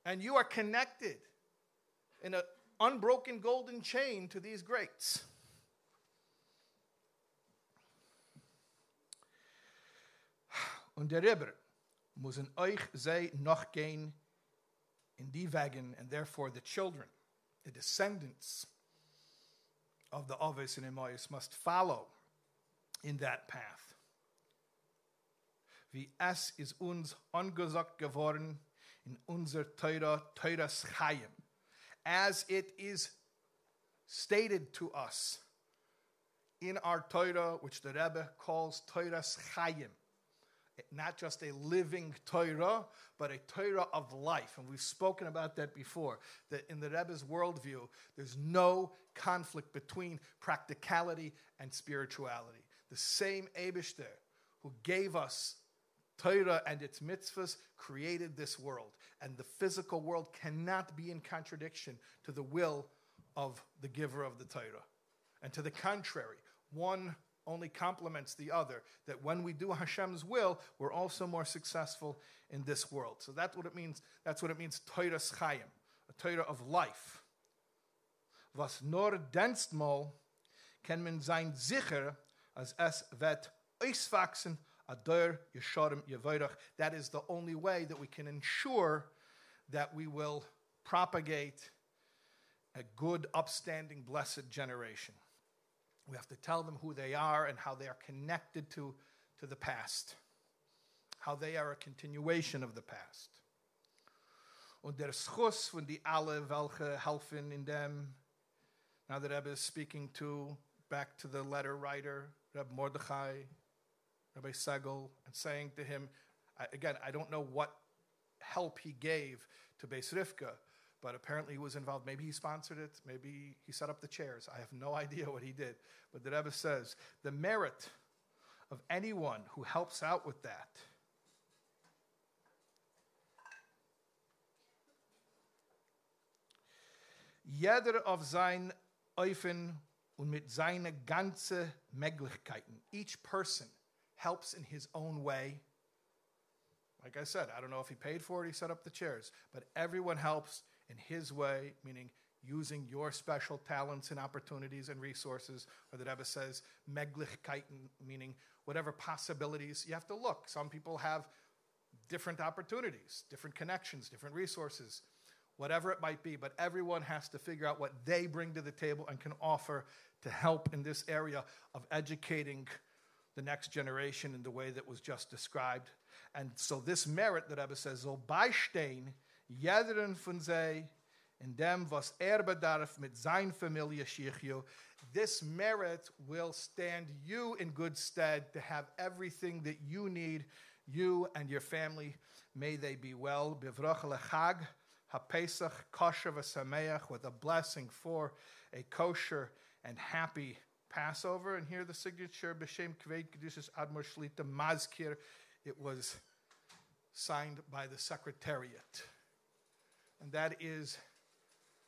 Speaker 1: And you are connected in an unbroken golden chain to these greats. Und der Rebbe muss in euch sei noch gehen in die Wegen, and therefore the children, the descendants of the Aves and Emmaus must follow in that path. Wie es ist uns angesagt geworden in unser Teura, Teuras Chaim, as it is stated to us in our Torah, which the Rebbe calls Teuras Chaim not just a living Torah, but a Torah of life. And we've spoken about that before, that in the Rebbe's worldview, there's no conflict between practicality and spirituality. The same Abishter who gave us Torah and its mitzvahs created this world. And the physical world cannot be in contradiction to the will of the giver of the Torah. And to the contrary, one only complements the other. That when we do Hashem's will, we're also more successful in this world. So that's what it means. That's what it means, Torah Chaim, a Torah of life. Was nur denstmal kann man sein sicher, als es wird auswachsen, ador yesharim yevoirach. That is the only way that we can ensure that we will propagate a good, upstanding, blessed generation. We have to tell them who they are and how they are connected to, to the past, how they are a continuation of the past. Und der Schuss von die alle, welche helfen in dem. Now that Rebbe is speaking to, back to the letter writer, Reb Mordechai, Rabbi Segel, and saying to him, again, I don't know what help he gave to Beis Rivka, but apparently he was involved. Maybe he sponsored it, maybe he set up the chairs. I have no idea what he did. But the Rebbe says the merit of anyone who helps out with that. Jeder auf sein und mit Möglichkeiten. Each person helps in his own way. Like I said, I don't know if he paid for it, he set up the chairs, but everyone helps in His way, meaning using your special talents and opportunities and resources, or the Rebbe says, Meglichkeiten, meaning whatever possibilities. You have to look. Some people have different opportunities, different connections, different resources, whatever it might be, but everyone has to figure out what they bring to the table and can offer to help in this area of educating the next generation in the way that was just described. And so this merit that Rebbe says, so beistehen jederen von sei in dem was er bedarf mit sein Familie shichyu. This merit will stand you in good stead to have everything that you need, you and your family. May they be well. Bivrach lechag haPesach kosher v'sameach with a blessing for a kosher and happy Passover. And here the signature b'shem kved kedushas admor shlita mazkir. It was signed by the secretariat, and that is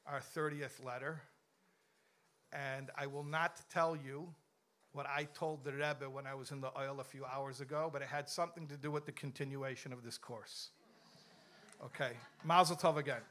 Speaker 1: our 30th letter. And I will not tell you what I told the Rebbe when I was in the Ohel a few hours ago, but it had something to do with the continuation of this course. Okay, Mazel Tov again.